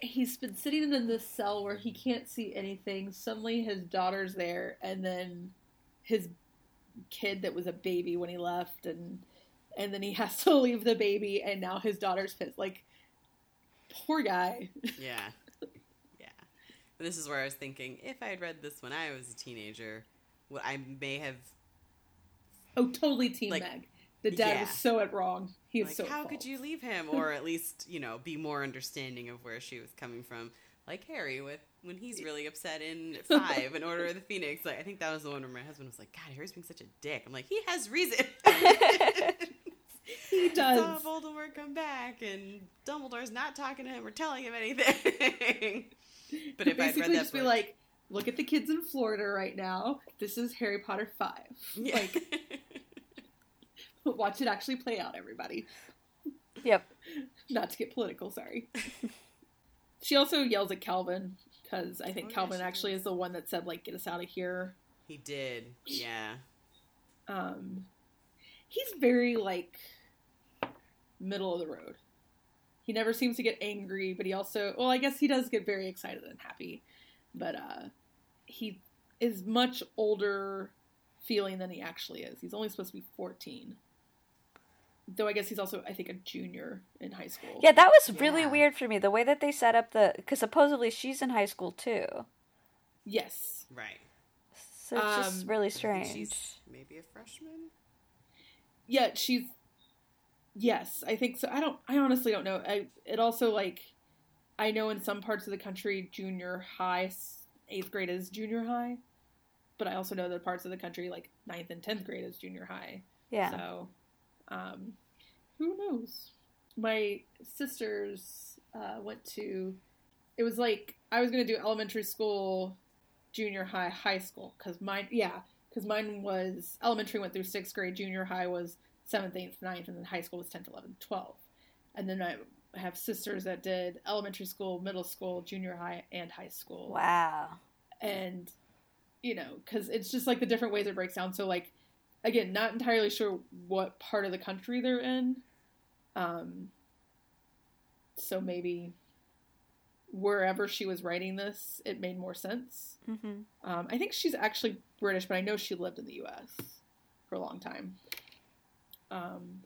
he's been sitting in this cell where he can't see anything. Suddenly his daughter's there and then his kid that was a baby when he left and and then he has to leave the baby and now his daughter's pissed. Like poor guy. yeah, yeah. This is where I was thinking if I had read this when I was a teenager, what I may have Oh, totally team Like, Meg. The dad yeah. was so at wrong. He is like so how fault. could you leave him or at least you know be more understanding of where she was coming from like harry with when he's really upset in five in order of the phoenix like i think that was the one where my husband was like god harry's being such a dick i'm like he has reason He does. saw voldemort come back and dumbledore's not talking to him or telling him anything but if basically read that just be book- like, look at the kids in Florida right now. This is Harry Potter five. yeah. Like, watch it actually play out, everybody. Yep. Not to get political, sorry. she also yells at Calvin because I think Oh, Calvin she actually does. is the one that said like, "Get us out of here." he did yeah Um, he's very like middle of the road. He never seems to get angry, but he also well, I guess he does get very excited and happy. But uh he is much older feeling than he actually is. He's only supposed to be 14. Though I guess he's also I think a junior in high school. Yeah, that was really Yeah. weird for me. The way that they set up the because supposedly she's in high school too, Yes. right so it's just Um, really strange. she's maybe a freshman Yeah, she's Yes, I think so. I don't I honestly don't know. I it also like I know in some parts of the country junior high 8th grade is junior high, but I also know that parts of the country like ninth and 10th grade is junior high. Yeah. So um who knows? My sisters uh went to it was like I was going to do elementary school, junior high, high school cuz mine yeah, cuz mine was elementary went through 6th grade, junior high was 7th, 8th, ninth, and then high school was 10th, 11th, 12th. And then I have sisters that did elementary school, middle school, junior high, and high school. Wow. And, you know, because it's just like the different ways it breaks down. So, like, again, not entirely sure what part of the country they're in. Um, so maybe wherever she was writing this, it made more sense. hmm Um, I think she's actually British, but I know she lived in the U.S. for a long time. Um,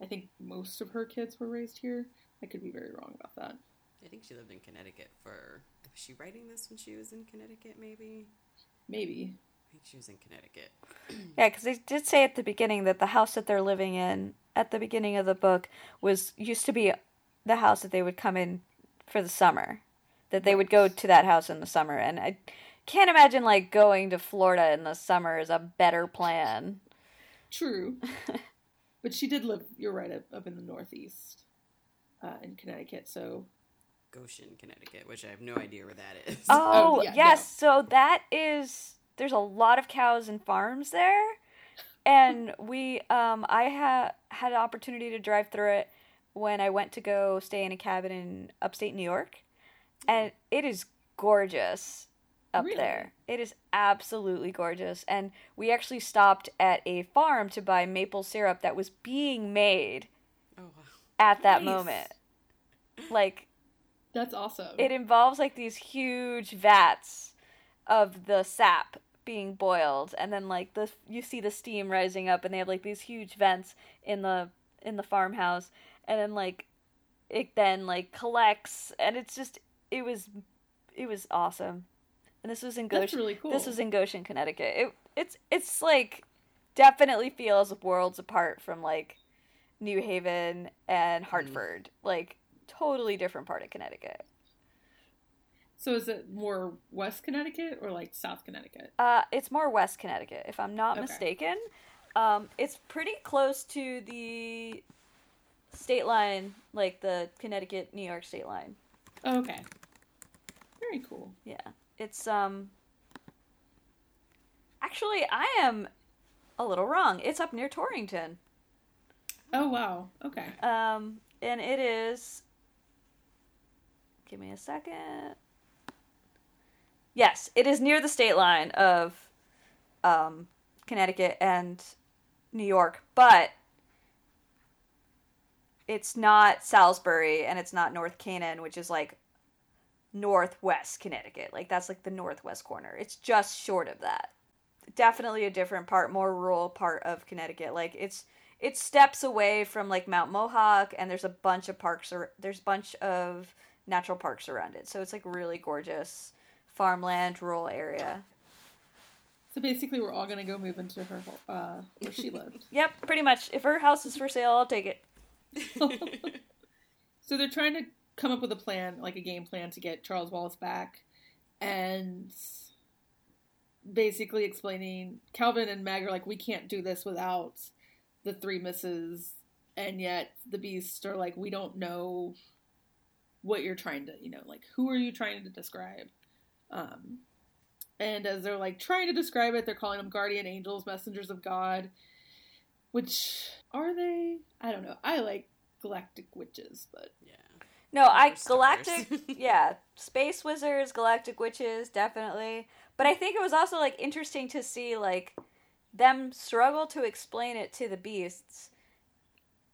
I think most of her kids were raised here. I could be very wrong about that. I think she lived in Connecticut for. Was she writing this when she was in Connecticut? Maybe. Maybe. I think she was in Connecticut. Yeah, because they did say at the beginning that the house that they're living in at the beginning of the book was used to be the house that they would come in for the summer. That they would go to that house in the summer, and I can't imagine like going to Florida in the summer is a better plan. True. but she did live, you're right, up, up in the Northeast uh, in Connecticut. So, Goshen, Connecticut, which I have no idea where that is. Oh, Oh, yeah, yes. So that is there's a lot of cows and farms there. And we um I ha- had an opportunity to drive through it when I went to go stay in a cabin in upstate New York. And it is gorgeous up Really? there. It is absolutely gorgeous. And we actually stopped at a farm to buy maple syrup that was being made Oh, wow. at that Nice. moment. Like that's awesome. it involves like these huge vats of the sap being boiled and then like the you see the steam rising up and they have like these huge vents in the in the farmhouse and then like it then like collects and it's just it was it was awesome. And this was in That's Goshen really cool. this was in Goshen Connecticut. It it's it's like definitely feels worlds apart from like New Haven and mm. Hartford. Like totally different part of Connecticut so, is it more West Connecticut or like South Connecticut? Uh, it's more West Connecticut, if I'm not Okay. mistaken. Um, it's pretty close to the state line, like the Connecticut New York state line. Oh, okay. Very cool. Yeah. It's um Actually, I am a little wrong. It's up near Torrington. Oh wow. Okay. Um and it is Give me a second. Yes, it is near the state line of um Connecticut and New York, but it's not Salisbury and it's not North Canaan, which is like northwest Connecticut. Like that's like the northwest corner. It's just short of that. Definitely a different part, more rural part of Connecticut. Like it's it steps away from like Mount Mohawk and there's a bunch of parks or there's a bunch of natural parks around it. So it's like really gorgeous farmland rural area. So basically, we're all gonna go move into her uh, where she lived. Yep, pretty much. If her house is for sale, I'll take it. so they're trying to come up with a plan, like a game plan, to get Charles Wallace back, and basically explaining Calvin and Meg are like, we can't do this without the three misses, and yet the Beast are like, we don't know what you're trying to, you know, like who are you trying to describe? Um, and as they're like trying to describe it, they're calling them guardian angels, messengers of God. Which are they? I don't know. I like galactic witches, but Yeah. No, I Or galactic, yeah, space wizards, galactic witches, definitely. But I think it was also like interesting to see like them struggle to explain it to the beasts,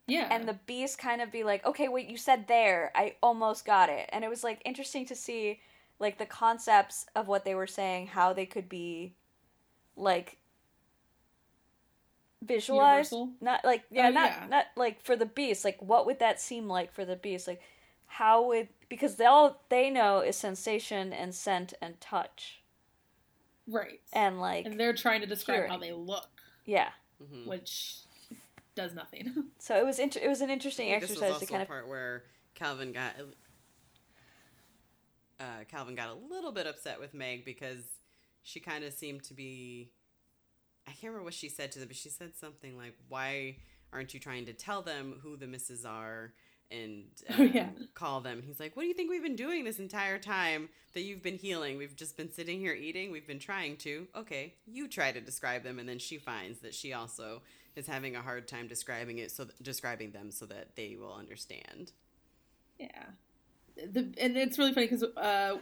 yeah. and the beasts kind of be like, "Okay, wait, you said there, I almost got it," and it was like interesting to see like the concepts of what they were saying, how they could be like visualized Universal? not like yeah Oh, not yeah. not like for the beast like what would that seem like for the beast like how would because they all they know is sensation and scent and touch right. and like And they're trying to describe how they look, yeah Mhm. which does nothing. so it was inter- it was an interesting I think this was exercise also to kind of part where Calvin got uh, Calvin got a little bit upset with Meg because she kind of seemed to be. I can't remember what she said to them, but she said something like, "Why aren't you trying to tell them who the misses are?" And Oh, yeah. call them. He's like, "What do you think we've been doing this entire time that you've been healing? We've just been sitting here eating. We've been trying to. Okay, you try to describe them." And then she finds that she also is having a hard time describing it, so describing them so that they will understand. yeah. The and it's really funny because uh,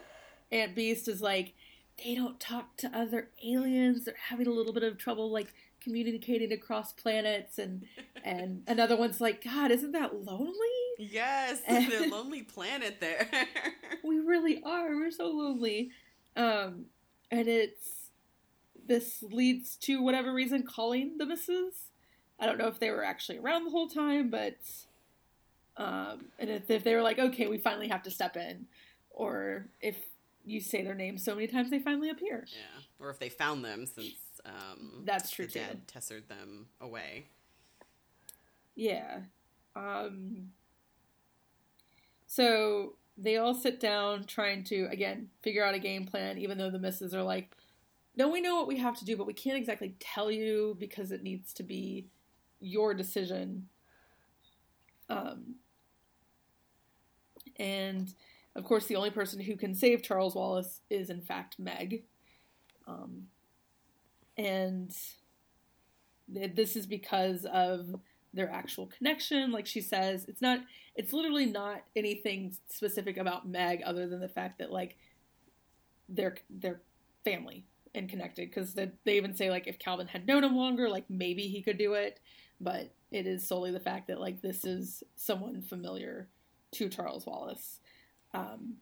Aunt Beast is like, they don't talk to other aliens. They're having a little bit of trouble like communicating across planets, and and another one's like, God, isn't that lonely? Yes, And- the lonely planet there. we really are. We're so lonely. Um, and it's this leads to whatever reason calling the misses. I don't know if they were actually around the whole time, but um, and if, if they were like, okay, we finally have to step in, or if you say their name so many times they finally appear. yeah, or if they found them since um, That's true, the too. dad tessered them away. Yeah. Um, so they all sit down trying to, again, figure out a game plan, even though the misses are like, no, we know what we have to do, but we can't exactly tell you because it needs to be your decision. Um, and of course, the only person who can save Charles Wallace is, in fact, Meg. Um, and th- this is because of their actual connection. Like she says, it's not, it's literally not anything specific about Meg other than the fact that, like, they're, they're family and connected. Because they even say, like, if Calvin had known him longer, like, maybe he could do it. But it is solely the fact that, like, this is someone familiar to Charles Wallace. Um,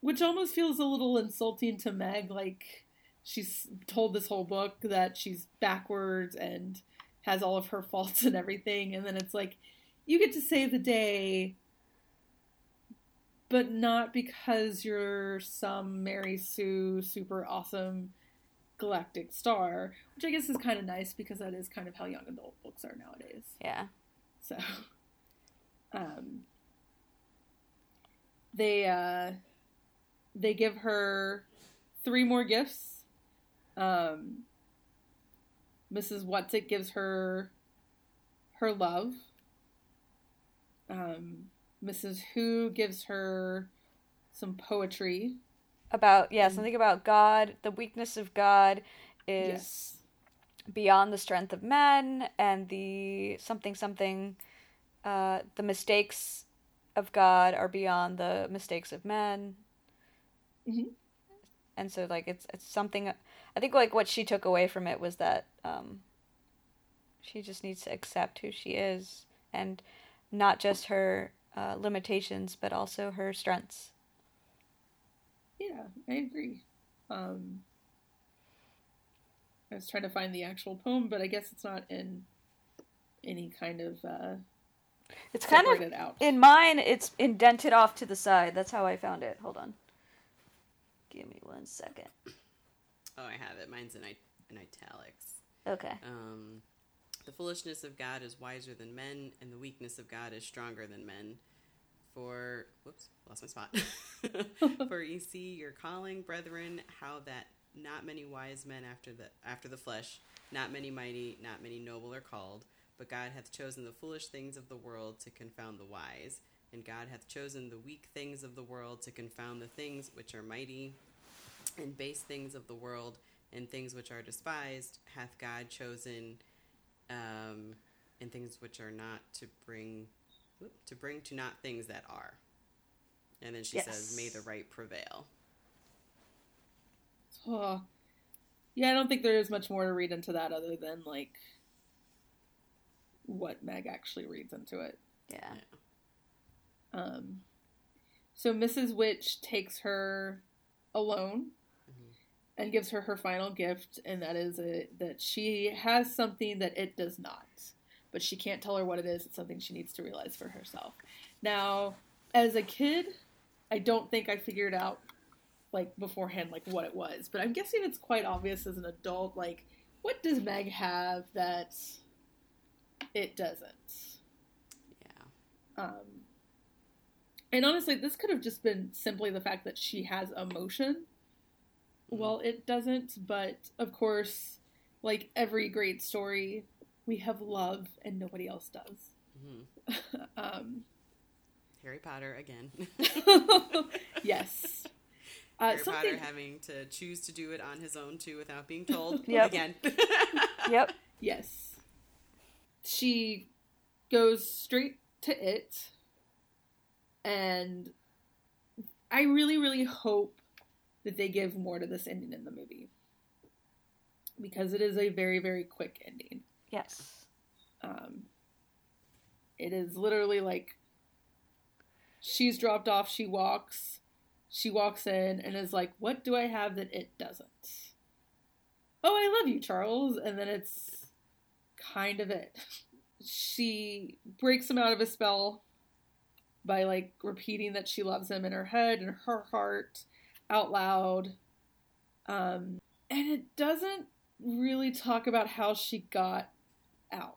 which almost feels a little insulting to Meg. Like, she's told this whole book that she's backwards and has all of her faults and everything. And then it's like, you get to save the day, but not because you're some Mary Sue super awesome galactic star, which I guess is kind of nice because that is kind of how young adult books are nowadays. yeah So, um, they uh, they give her three more gifts. Um, Mrs. Whatsit gives her her love, um, Mrs. Who gives her some poetry. About yeah, something about God. The weakness of God is Yes. beyond the strength of men, and the something something. Uh, the mistakes of God are beyond the mistakes of men. Mhm. And so, like, it's it's something. I think like what she took away from it was that um, she just needs to accept who she is, and not just her uh, limitations, but also her strengths. Yeah, I agree. Um, I was trying to find the actual poem, but I guess it's not in any kind of uh, It's kind of separated out. in mine. It's indented off to the side. That's how I found it. Hold on. Give me one second. Oh, I have it. Mine's in, I- in italics. Okay. Um, the foolishness of God is wiser than men, and the weakness of God is stronger than men. For whoops, lost my spot. For ye see your calling, brethren, how that not many wise men after the after the flesh, not many mighty, not many noble are called, but God hath chosen the foolish things of the world to confound the wise, and God hath chosen the weak things of the world to confound the things which are mighty, and base things of the world and things which are despised hath God chosen, um, and things which are not to bring, whoop, to bring to not things that are. And then she says, "May the right prevail." Oh. Yeah, I don't think there is much more to read into that other than like what Meg actually reads into it. Yeah. Um, so Mrs. Which takes her alone Mhm. and gives her her final gift, and that is a, that she has something that it does not, but she can't tell her what it is. It's something she needs to realize for herself. Now, as a kid, I don't think I figured out like beforehand like what it was, but I'm guessing it's quite obvious as an adult. Like, what does Meg have that it doesn't? Yeah. Um, and honestly, this could have just been simply the fact that she has emotion. Well, it doesn't, but of course, like every great story, we have love and nobody else does. hmm um, Harry Potter again. yes. Uh, Harry something, Potter having to choose to do it on his own too, without being told. Yep. Again. Yep. yes. She goes straight to it, and I really, really hope that they give more to this ending in the movie because it is a very, very quick ending. Yes. Um, it is literally like she's dropped off, she walks, she walks in and is like, What do I have that it doesn't? Oh, I love you, Charles. And then it's kind of it. She breaks him out of a spell by like repeating that she loves him in her head and her heart out loud. Um, and it doesn't really talk about how she got out.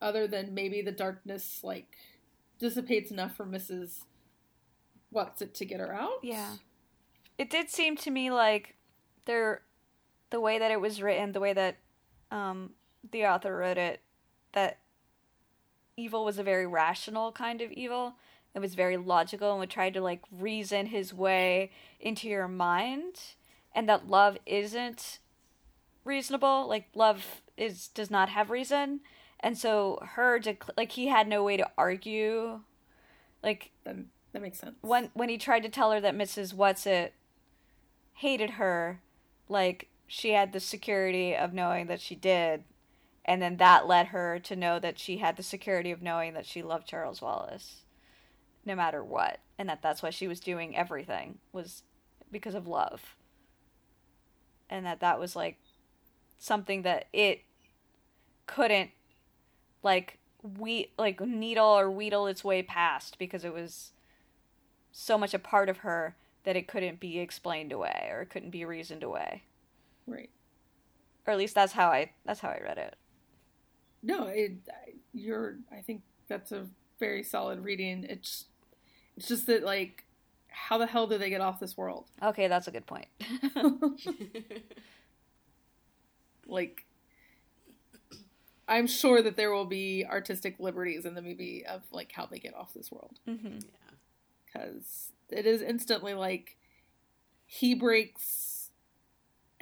Other than maybe the darkness like dissipates enough for Mrs. Whatsit to get her out? Yeah. It did seem to me like there the way that it was written, the way that um the author wrote it, that evil was a very rational kind of evil. It was very logical and would try to like reason his way into your mind and that love isn't reasonable like love is does not have reason and so her dec- like he had no way to argue like That, that makes sense. when when he tried to tell her that Mrs. Whatsit hated her, like she had the security of knowing that she did, and then that led her to know that she had the security of knowing that she loved Charles Wallace, no matter what, and that that's why she was doing everything was because of love, and that that was like something that it couldn't like we like needle or wheedle its way past because it was so much a part of her that it couldn't be explained away or it couldn't be reasoned away. Right. Or at least that's how I that's how I read it. No, it, you're. I think that's a very solid reading. It's, it's just that like, how the hell do they get off this world? Okay, that's a good point. like, I'm sure that there will be artistic liberties in the movie of like how they get off this world hmm Yeah. because it is instantly like he breaks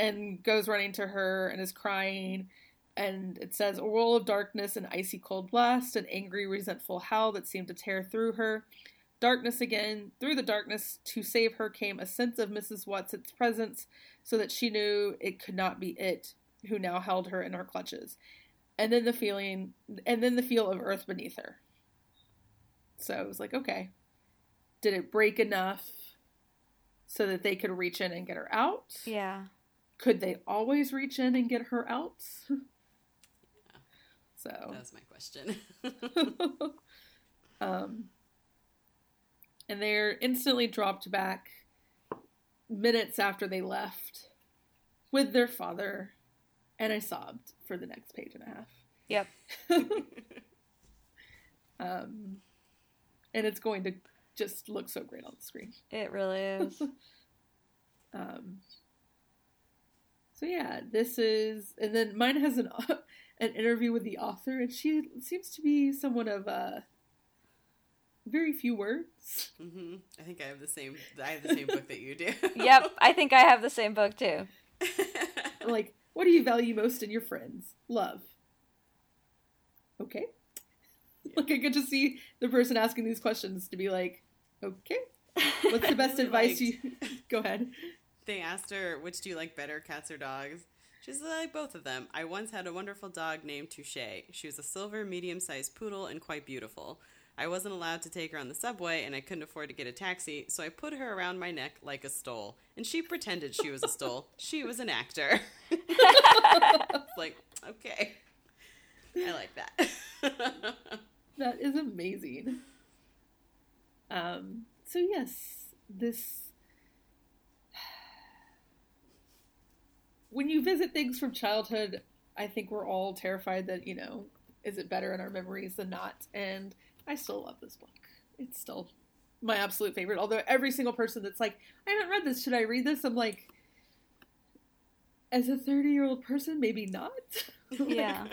and goes running to her and is crying. And it says a whirl of darkness and icy cold blast an angry resentful howl that seemed to tear through her. Darkness again through the darkness to save her came a sense of mrs Whatsit's presence so that she knew it could not be it who now held her in her clutches. And then the feeling and then the feel of earth beneath her. So it was like okay. Did it break enough so that they could reach in and get her out? Yeah. Could they always reach in and get her out? So, That was my question. um, and they're instantly dropped back minutes after they left with their father, and I sobbed for the next page and a half. Yep. Um, and it's going to just look so great on the screen. It really is. Um, so yeah, this is, and then mine has an an interview with the author, and she seems to be someone of a very few words. hmm I think I have the same. I have the same book that you do. yep. I think I have the same book too. Like, what do you value most in your friends? Love. Okay. Like I get to see the person asking these questions to be like, okay, what's the best advice liked- you? Go ahead. They asked her, which do you like better, cats or dogs? She's like, both of them. I once had a wonderful dog named Touche. She was a silver, medium sized poodle and quite beautiful. I wasn't allowed to take her on the subway and I couldn't afford to get a taxi, so I put her around my neck like a stole. And she pretended she was a stole. She was an actor. Like, okay. I like that. That is amazing. Um, so yes, this when you visit things from childhood, I think we're all terrified that, you know, is it better in our memories than not? And I still love this book. It's still my absolute favorite. Although every single person that's like, I haven't read this, should I read this? I'm like, as a 30 year old person, maybe not. Yeah.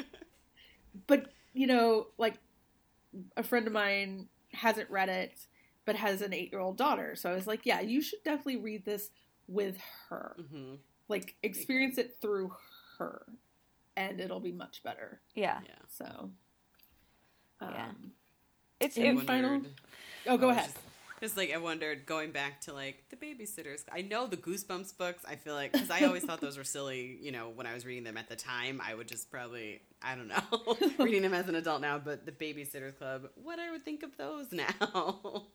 but you know, like a friend of mine hasn't read it, but has an eight year old daughter. So I was like, yeah, you should definitely read this with her. hmm Like experience it through her, and it'll be much better. Yeah. Yeah. So, um, Yeah. It's Any it, I final- oh, go Oh, ahead. Just, just like I wondered, going back to like the babysitters. I know the Goosebumps books. I feel like because I always thought those were silly. You know, when I was reading them at the time, I would just probably I don't know reading them as an adult now. But the Babysitters Club, what I would think of those now.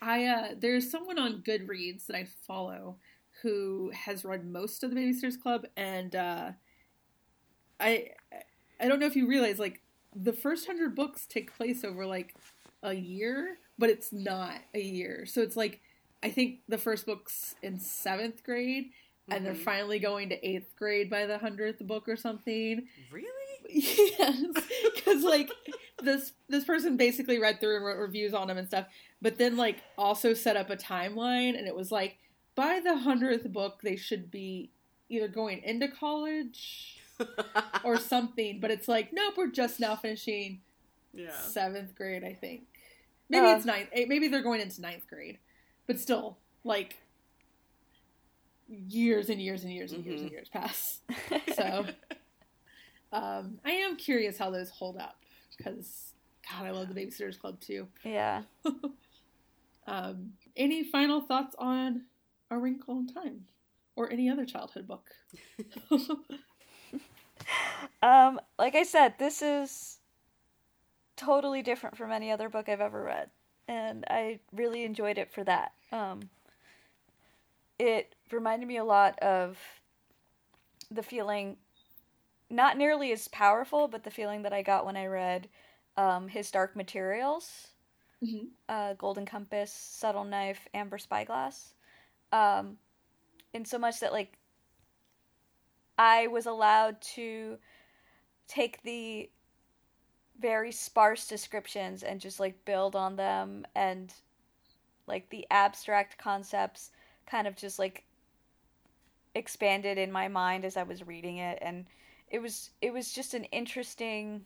I uh, there's someone on Goodreads that I follow who has read most of the Babysitters Club, and uh, I I don't know if you realize like the first hundred books take place over like a year, but it's not a year. So it's like I think the first book's in seventh grade, and they're Mhm. finally going to eighth grade by the hundredth book or something. really? Yes, because like this this person basically read through and wrote reviews on them and stuff, but then like also set up a timeline, and it was like by the hundredth book they should be either going into college or something. But it's like nope, we're just now finishing yeah. seventh grade, I think. Maybe Uh. it's ninth. eh, Maybe they're going into ninth grade, but still like years and years and years and years and years pass. So. Um, I am curious how those hold up because God, I love the Babysitters Club too. yeah. Um, any final thoughts on A Wrinkle in Time or any other childhood book? Um, like I said, this is totally different from any other book I've ever read, and I really enjoyed it for that. Um, it reminded me a lot of the feeling, not nearly as powerful, but the feeling that I got when I read um, his Dark Materials, Mhm. uh, Golden Compass, Subtle Knife, Amber Spyglass. Um, in so much that like I was allowed to take the very sparse descriptions and just like build on them and like the abstract concepts kind of just like expanded in my mind as I was reading it and it was it was just an interesting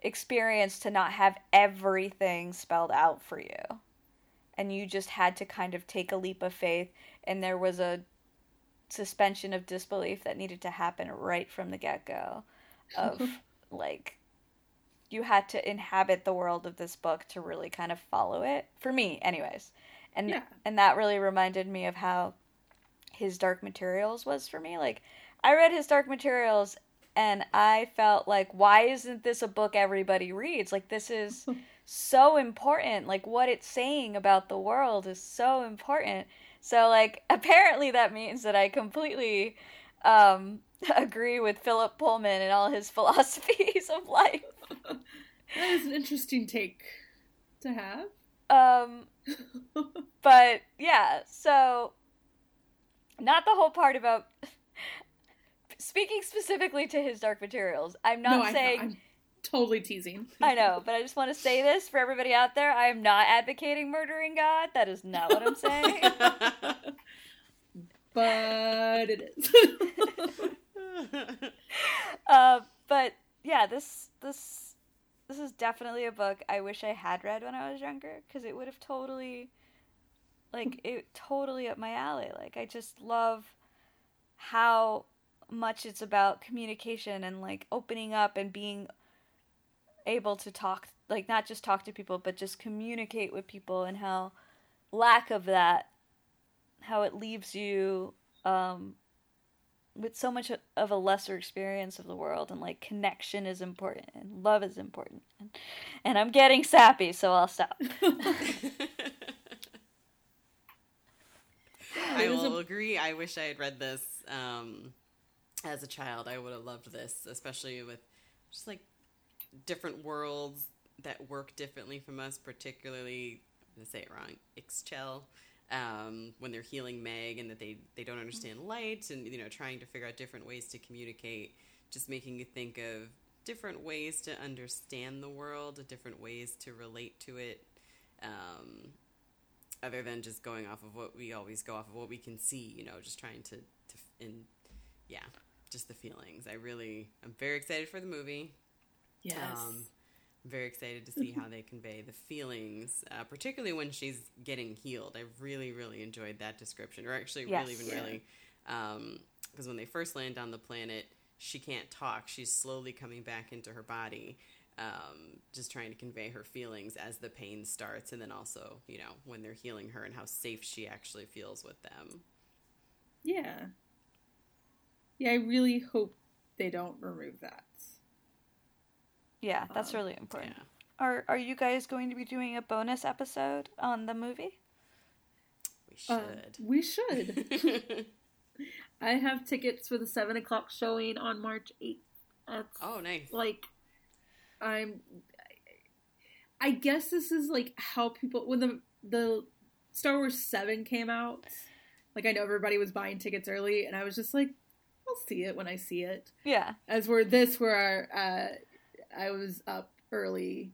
experience to not have everything spelled out for you. And you just had to kind of take a leap of faith, and there was a suspension of disbelief that needed to happen right from the get go. Of like, you had to inhabit the world of this book to really kind of follow it. For me, anyways. And Yeah. and that really reminded me of how his Dark Materials was for me. Like, I read his Dark Materials and I felt like, why isn't this a book everybody reads? Like, this is so important. Like, what it's saying about the world is so important. So, like, apparently that means that I completely um, agree with Philip Pullman and all his philosophies of life. That is an interesting take to have. Um, but yeah, so not the whole part about speaking specifically to his dark materials. I'm not no, I, saying I'm totally teasing. I know, but I just want to say this for everybody out there. I am not advocating murdering God. That is not what I'm saying. but it is. uh, but yeah, this this this is definitely a book I wish I had read when I was younger because it would have totally, like, it totally up my alley. Like, I just love how much it's about communication and like opening up and being able to talk, like, not just talk to people, but just communicate with people and how lack of that, how it leaves you um, with so much of a lesser experience of the world and like connection is important and love is important and, and i'm getting sappy so i'll stop I will agree. I wish I had read this um, as a child. I would have loved this, especially with just like different worlds that work differently from us, particularly, I'm to say it wrong, Ixchel, um, when they're healing Meg and that they, they don't understand light and, you know, trying to figure out different ways to communicate, just making you think of different ways to understand the world, different ways to relate to it. Um, other than just going off of what we always go off of what we can see, you know, just trying to, to in, yeah, just the feelings. I really, I'm very excited for the movie. Yes. Um, I'm very excited to see how they convey the feelings, uh, particularly when she's getting healed. I really, really enjoyed that description, or actually, Yes. really, even really, because when they first land on the planet, she can't talk. She's slowly coming back into her body, um, just trying to convey her feelings as the pain starts, and then also, you know, when they're healing her and how safe she actually feels with them. yeah. Yeah, I really hope they don't remove that. Yeah that's Um, really important Yeah. are are you guys going to be doing a bonus episode on the movie We Uh, should. we should. I have tickets for the seven o'clock showing on March eighth. Oh, nice. like I'm. I guess this is like how people when the the Star Wars Seven came out. Like I know everybody was buying tickets early, and I was just like, I'll see it when I see it. yeah As we're this, where uh, I was up early,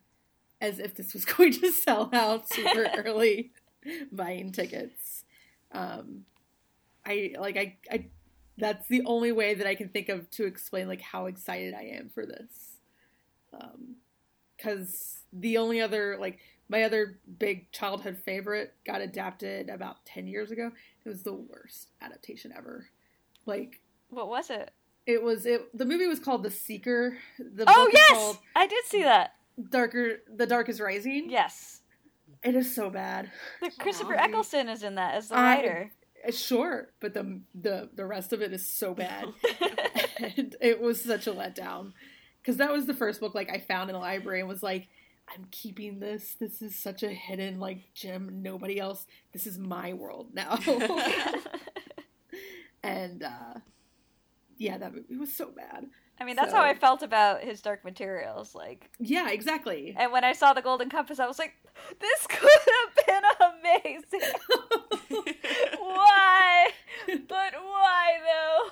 as if this was going to sell out super early, buying tickets. Um, I like I I. That's the only way that I can think of to explain like how excited I am for this. Um, because the only other like my other big childhood favorite got adapted about 10 years ago it was the worst adaptation ever like what was it it was it the movie was called the seeker the oh yes i did see that darker the dark is rising yes it is so bad the christopher Aw. eccleston is in that as the I- writer Uh, sure but the the the rest of it is so bad and it was such a letdown because that was the first book like I found in the library and was like, I'm keeping this. This is such a hidden like gem. Nobody else. This is my world now. and uh, yeah, that movie was so bad. i mean that's So- how i felt about his dark materials like Yeah, exactly. And when I saw the Golden Compass, I was like, this could have been amazing. why? But why though?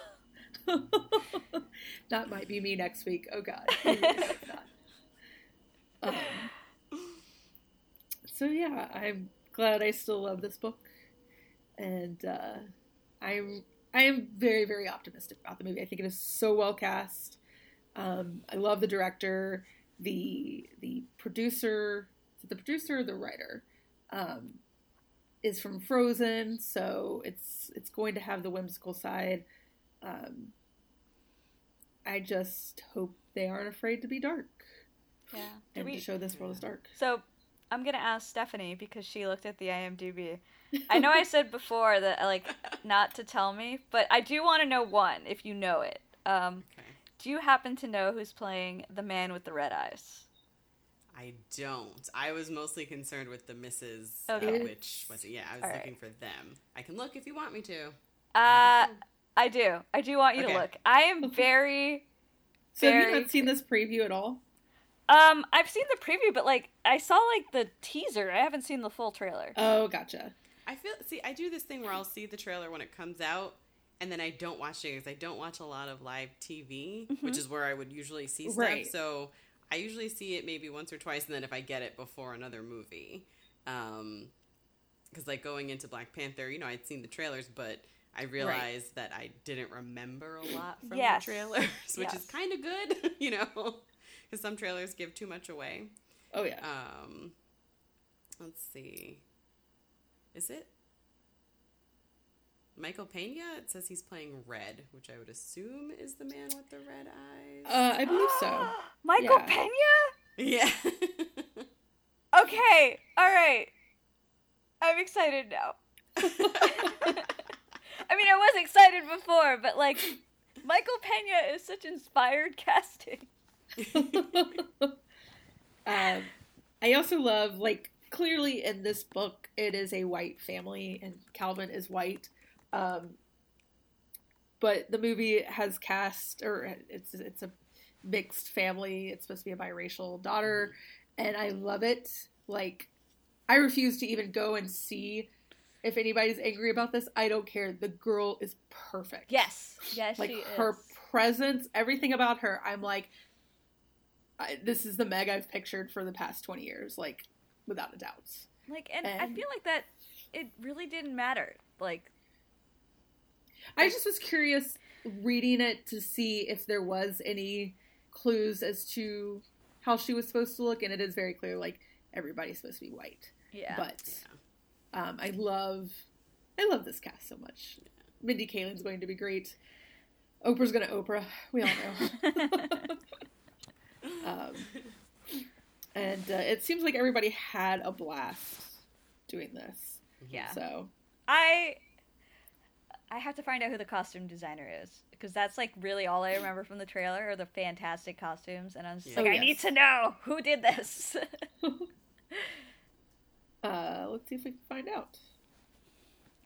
that might be me next week. Oh God. I really hope not. Um, so yeah, I'm glad I still love this book, and uh, I'm I am very very optimistic about the movie. I think it is so well cast. Um, I love the director. the the producer, the producer the writer, um, is from Frozen, so it's it's going to have the whimsical side. Um, I just hope they aren't afraid to be dark Yeah. and we- to show this world is dark. So I'm gonna ask Stephanie because she looked at the IMDb. I know I said before that like not to tell me, but I do want to know one if you know it. Um, Okay. do you happen to know who's playing the man with the red eyes? I don't. I was mostly concerned with the misses, Okay. Uh, which was it? Yeah, I was All looking for them. I can look if you want me to. Uh, I do. I do want you Okay. to look. I am very. So have you Very not seen this preview at all? Um, I've seen the preview, but like I saw like the teaser. I haven't seen the full trailer. Oh, gotcha. I feel see. I do this thing where I'll see the trailer when it comes out, and then I don't watch it because I don't watch a lot of live TV, which is where I would usually see stuff. Right. So I usually see it maybe once or twice, and then if I get it before another movie, um, because like going into Black Panther, you know, I'd seen the trailers, but I realized that I didn't remember a lot from Yes. the trailers, which Yes. is kind of good, you know, because some trailers give too much away. Oh yeah. Um, let's see. Is it Michael Pena? It says he's playing Red, which I would assume is the man with the red eyes. Uh, I believe so. Michael Yeah. Pena. yeah. Okay, all right. I'm excited now. I mean, I was excited before, but like, Michael Pena is such inspired casting. um, I also love like clearly in this book it is a white family and Calvin is white. Um, but the movie has cast or it's it's a mixed family. It's supposed to be a biracial daughter, and I love it. Like I refuse to even go and see if anybody's angry about this. I don't care. The girl is perfect. Yes, yes, like her is. presence, everything about her. I'm like, I, this is the Meg I've pictured for the past twenty years, like without a doubt. Like, and I feel like that it really didn't matter. Like, I just was curious reading it to see if there was any clues as to how she was supposed to look, and it is very clear like everybody's supposed to be white. yeah, But um, I love, I love this cast so much. Mindy Kaling's going to be great. Oprah's going to Oprah. We all know. um, and uh, it seems like everybody had a blast doing this. yeah. So I I have to find out who the costume designer is because that's like really all I remember from the trailer are the fantastic costumes, and I was just Yeah. like, Oh, I yes. need to know who did this. uh, let's see if we can find out.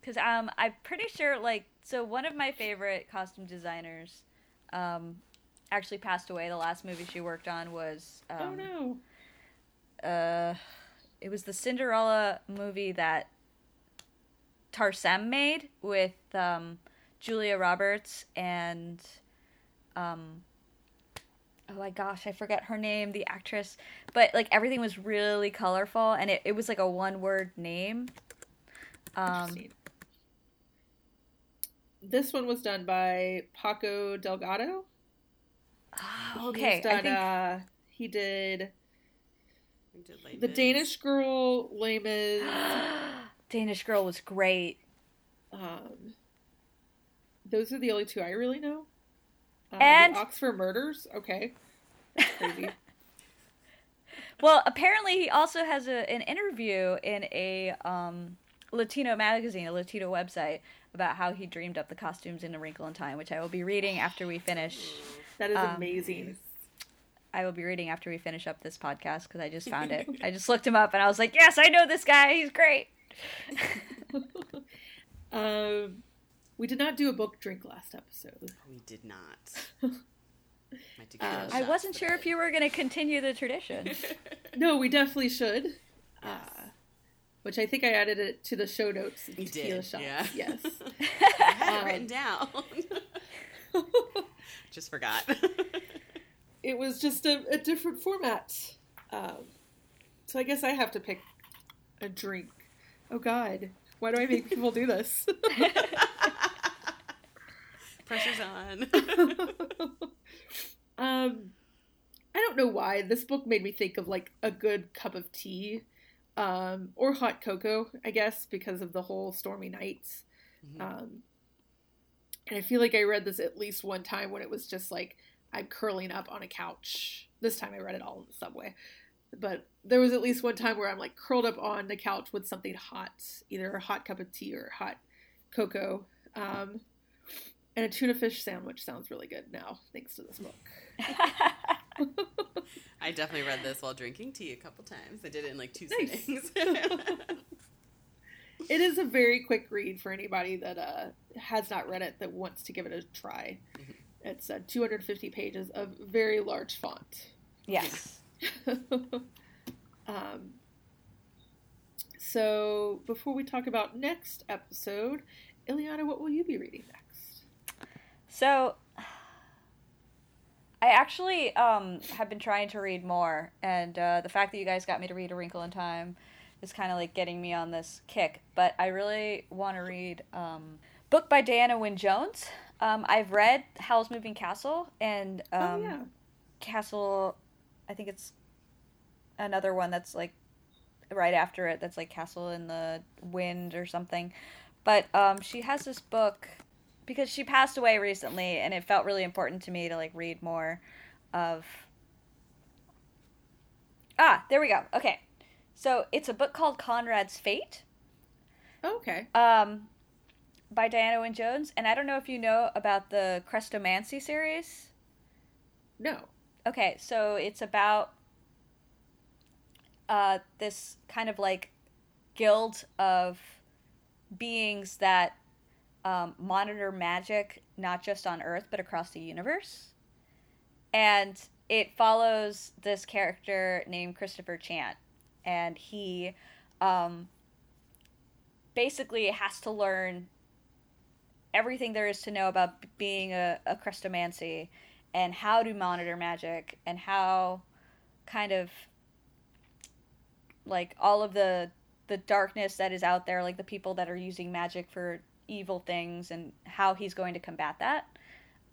Because um, I'm pretty sure like so one of my favorite costume designers um actually passed away. The last movie she worked on was um, oh no. Uh, it was the Cinderella movie that Tarsem made with um, Julia Roberts and um, oh my gosh, I forget her name, the actress. But like everything was really colorful, and it, it was like a one word name. Um, This one was done by Paco Delgado. okay, He's I think uh, he did We did Les the Mis. Danish girl, Les Mis. Danish Girl was great. um, those are the only two I really know. Uh, And- Oxford Murders. Okay, crazy. Well, apparently he also has a, an interview in a um, Latino magazine, a Latino website, about how he dreamed up the costumes in A Wrinkle in Time, which I will be reading after we finish. that is Um, amazing. I will be reading after we finish up this podcast because I just found it. I just looked him up and I was like, yes, I know this guy. He's great. um, we did not do a book drink last episode. We did not. Uh, I wasn't sure if you were going to continue the tradition. No, we definitely should. Uh, which I think I added it to the show notes. You tequila did, shots. yeah. Yes. I had it Um, written down. Just forgot. It was just a, a different format. Um, so I guess I have to pick a drink. Oh God, why do I make people do this? Pressure's on. um, I don't know why this book made me think of like a good cup of tea, um, or hot cocoa, I guess, because of the whole stormy nights. Mhm. Um, and I feel like I read this at least one time when it was just like I'm curling up on a couch. This time I read it all in the subway. But there was at least one time where I'm like curled up on the couch with something hot, either a hot cup of tea or hot cocoa. Um, and a tuna fish sandwich sounds really good now, thanks to this book. I definitely read this while drinking tea a couple times. I did it in like two Nice. sittings. It is a very quick read for anybody that uh, has not read it that wants to give it a try. Mhm. It's uh, 250 pages of very large font. yes. um, so, before we talk about next episode, Ileana, what will you be reading next? So, I actually um, have been trying to read more, and uh, the fact that you guys got me to read A Wrinkle in Time is kind of like getting me on this kick. But I really want to read um, book by Diana Wynne Jones. Um, I've read Howl's Moving Castle and um, oh, yeah. Castle. I think it's another one that's like right after it. That's like Castle in the Wind or something. But um, she has this book because she passed away recently, and it felt really important to me to like read more of. Ah, there we go. Okay, so it's a book called Conrad's Fate Okay. um, by Diana Wynne Jones, and I don't know if you know about the Chrestomanci series. No. Okay, so it's about uh, this kind of like guild of beings that um, monitor magic not just on Earth but across the universe. And it follows this character named Christopher Chant, and he um, basically has to learn everything there is to know about being a, a Chrestomanci and how to monitor magic and how kind of like all of the the darkness that is out there like the people that are using magic for evil things and how he's going to combat that.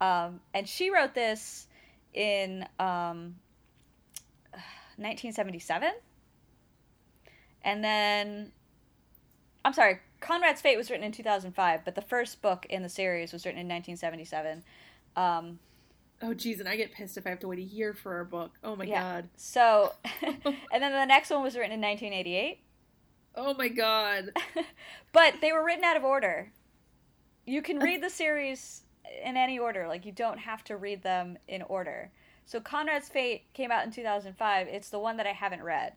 Um, and she wrote this in um, 1977 and then i'm sorry conrad's fate was written in 2005 but the first book in the series was written in 1977 um, Oh, geez, and I get pissed if I have to wait a year for a book. Oh my Yeah. god. So, and then the next one was written in 1988. Oh my god. but they were written out of order. You can read the series in any order. Like, you don't have to read them in order. So, Conrad's Fate came out in 2005. It's the one that I haven't read.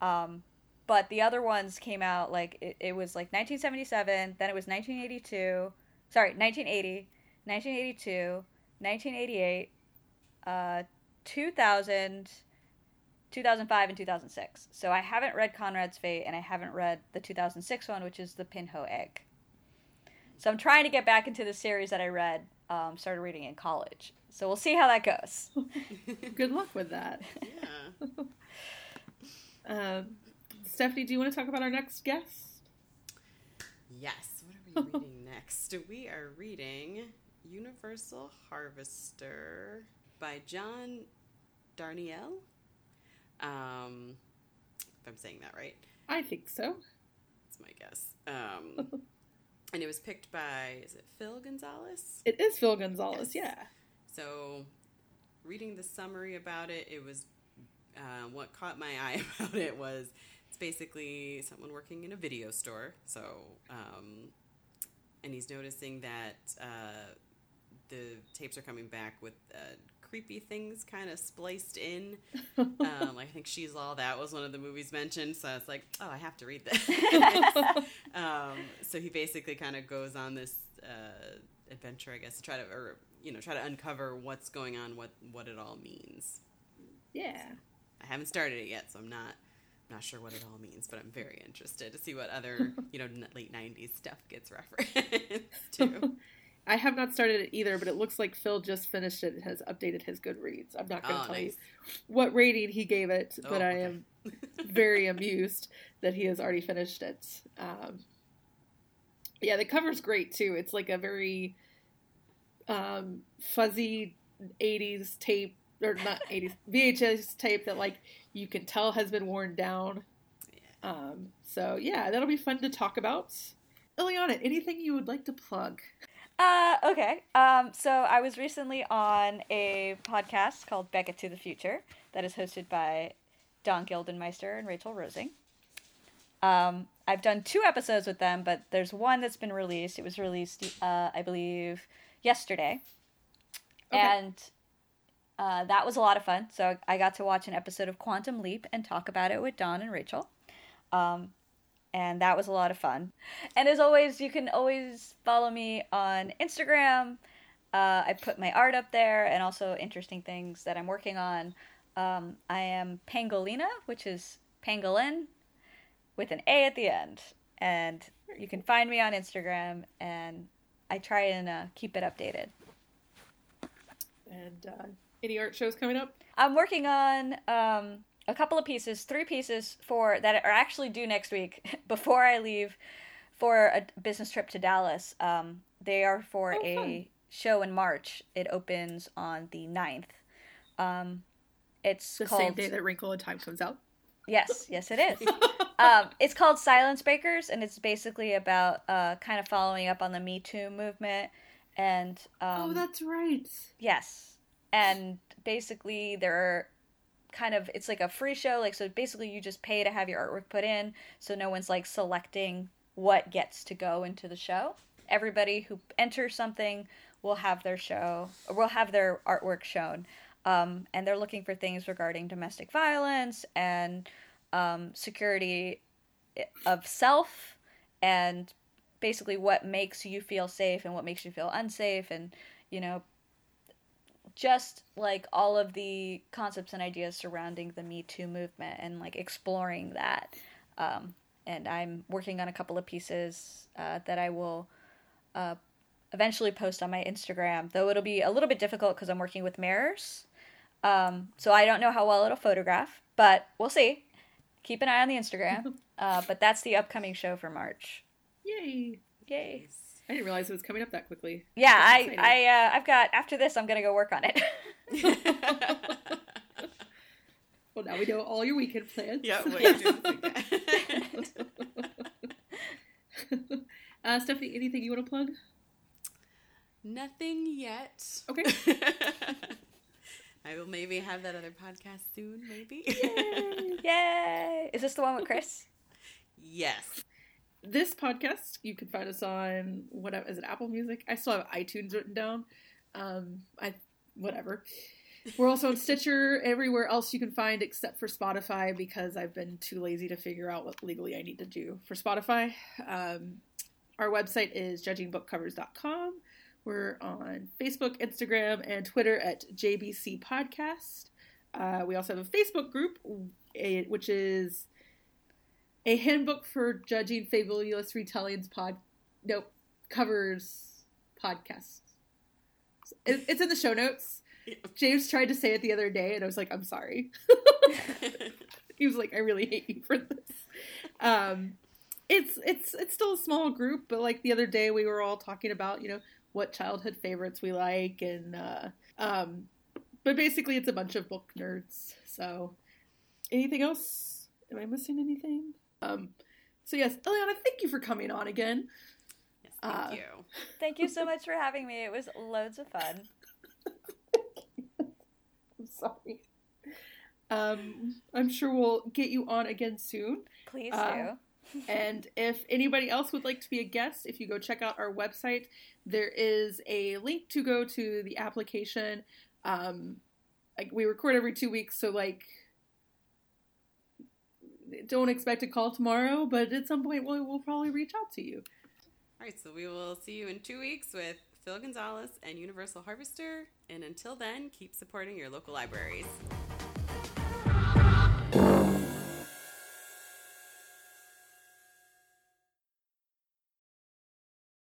Um, but the other ones came out, like, it, it was like 1977, then it was 1982. Sorry, 1980, 1982, 1988, uh, 2000, 2005, and 2006. So I haven't read Conrad's Fate, and I haven't read the 2006 one, which is The Pinhoe Egg. So I'm trying to get back into the series that I read, um, started reading in college. So we'll see how that goes. Good luck with that. yeah. Um, Stephanie, do you want to talk about our next guest? Yes. What are we reading next? We are reading Universal Harvester by John Darnielle. Um, if I'm saying that right, I think so. that's my guess. Um, and it was picked by is it Phil Gonzalez? It is Phil Gonzalez, Yes. yeah. So, reading the summary about it, it was uh, what caught my eye about it was it's basically someone working in a video store. So, um, and he's noticing that uh, the tapes are coming back with uh, creepy things kind of spliced in. Um, I think She's All That was one of the movies mentioned. So I was like, oh, I have to read this. um, so he basically kind of goes on this uh, adventure, I guess, to try to, or you know, try to uncover what's going on, what what it all means. yeah. I haven't started it yet, so I'm not not sure what it all means, but I'm very interested to see what other you know late '90s stuff gets referenced to. I have not started it either, but it looks like Phil just finished it and has updated his Goodreads. I'm not going to Oh, tell you what rating he gave it, but Oh, I okay. am very amused that he has already finished it. Um, yeah, the cover's great too. It's like a very um, fuzzy 80s tape or not 80s VHS tape that like you can tell has been worn down. Um, so yeah, that'll be fun to talk about. Ileana, anything you would like to plug? Uh, okay. Um, so I was recently on a podcast called Beckett to the Future that is hosted by Don Gildenmeister and Rachel Rosing. Um, I've done two episodes with them, but there's one that's been released. It was released, uh, I believe, yesterday. Okay. And uh, that was a lot of fun. So I got to watch an episode of Quantum Leap and talk about it with Don and Rachel. Um, and that was a lot of fun. And as always, you can always follow me on Instagram. Uh, I put my art up there and also interesting things that I'm working on. Um, I am Pangolina, which is pangolin with an A at the end. And you can find me on Instagram, and I try and uh, keep it updated. And uh, any art shows coming up? I'm working on um, a couple of pieces, three pieces for that are actually due next week before I leave for a business trip to Dallas. Um, they are for Oh, a fun. show in March. It opens on the 9th. Um, it's The called same day that Wrinkle in Time comes out. Yes, yes, it is. um, it's called Silence Breakers, and it's basically about uh, kind of following up on the Me Too movement. And um, oh, that's right. Yes. And basically they're kind of it's like a free show, like so basically you just pay to have your artwork put in, so no one's like selecting what gets to go into the show. Everybody who enters something will have their show will have their artwork shown. Um, and they're looking for things regarding domestic violence and um, security of self and basically what makes you feel safe and what makes you feel unsafe and you know just like all of the concepts and ideas surrounding the me too movement and like exploring that. Um, and i'm working on a couple of pieces uh, that i will uh, eventually post on my instagram though it'll be a little bit difficult because i'm working with mirrors. Um, so i don't know how well it'll photograph but we'll see. Keep an eye on the instagram. Uh, but that's the upcoming show for march. Yay. yay I didn't realize it was coming up that quickly. yeah I, I, uh, I've got after this i'm gonna go work on it Well, now we know all your weekend plans. yeah, what you do this uh, Stephanie, anything you want to plug? Nothing yet. Okay. I will maybe have that other podcast soon, maybe. Yay! Is this the one with Chris? yes. This podcast, you can find us on whatever is it Apple Music? I still have iTunes written down. Um, I whatever. We're also on Stitcher, everywhere else you can find except for Spotify because I've been too lazy to figure out what legally I need to do for Spotify. Um, our website is judgingbookcovers.com. We're on Facebook, Instagram, and Twitter at JBC Podcast. Uh, we also have a Facebook group, eh, which is a handbook for judging fabulous retellings pod nope covers podcasts. It- it's in the show notes. James tried to say it the other day and i was like i'm sorry. He was like i really hate you for this. Um it's it's it's still a small group but like the other day we were all talking about you know what childhood favorites we like and uh um but basically it's a bunch of book nerds. So anything else? Am i missing anything um so yes Eliana, thank you for coming on again Yes, thank Uh, you. Thank you so much for having me. It was loads of fun. i'm sorry um i'm sure we'll get you on again soon Please Uh, do. and if anybody else would like to be a guest, if you go check out our website, there is a link to go to the application. Um, like we record every two weeks, so like don't expect a call tomorrow, but at some point we'll, we'll probably reach out to you. All right, so we will see you in two weeks with Phil Gonzalez and Universal Harvester. And until then, keep supporting your local libraries.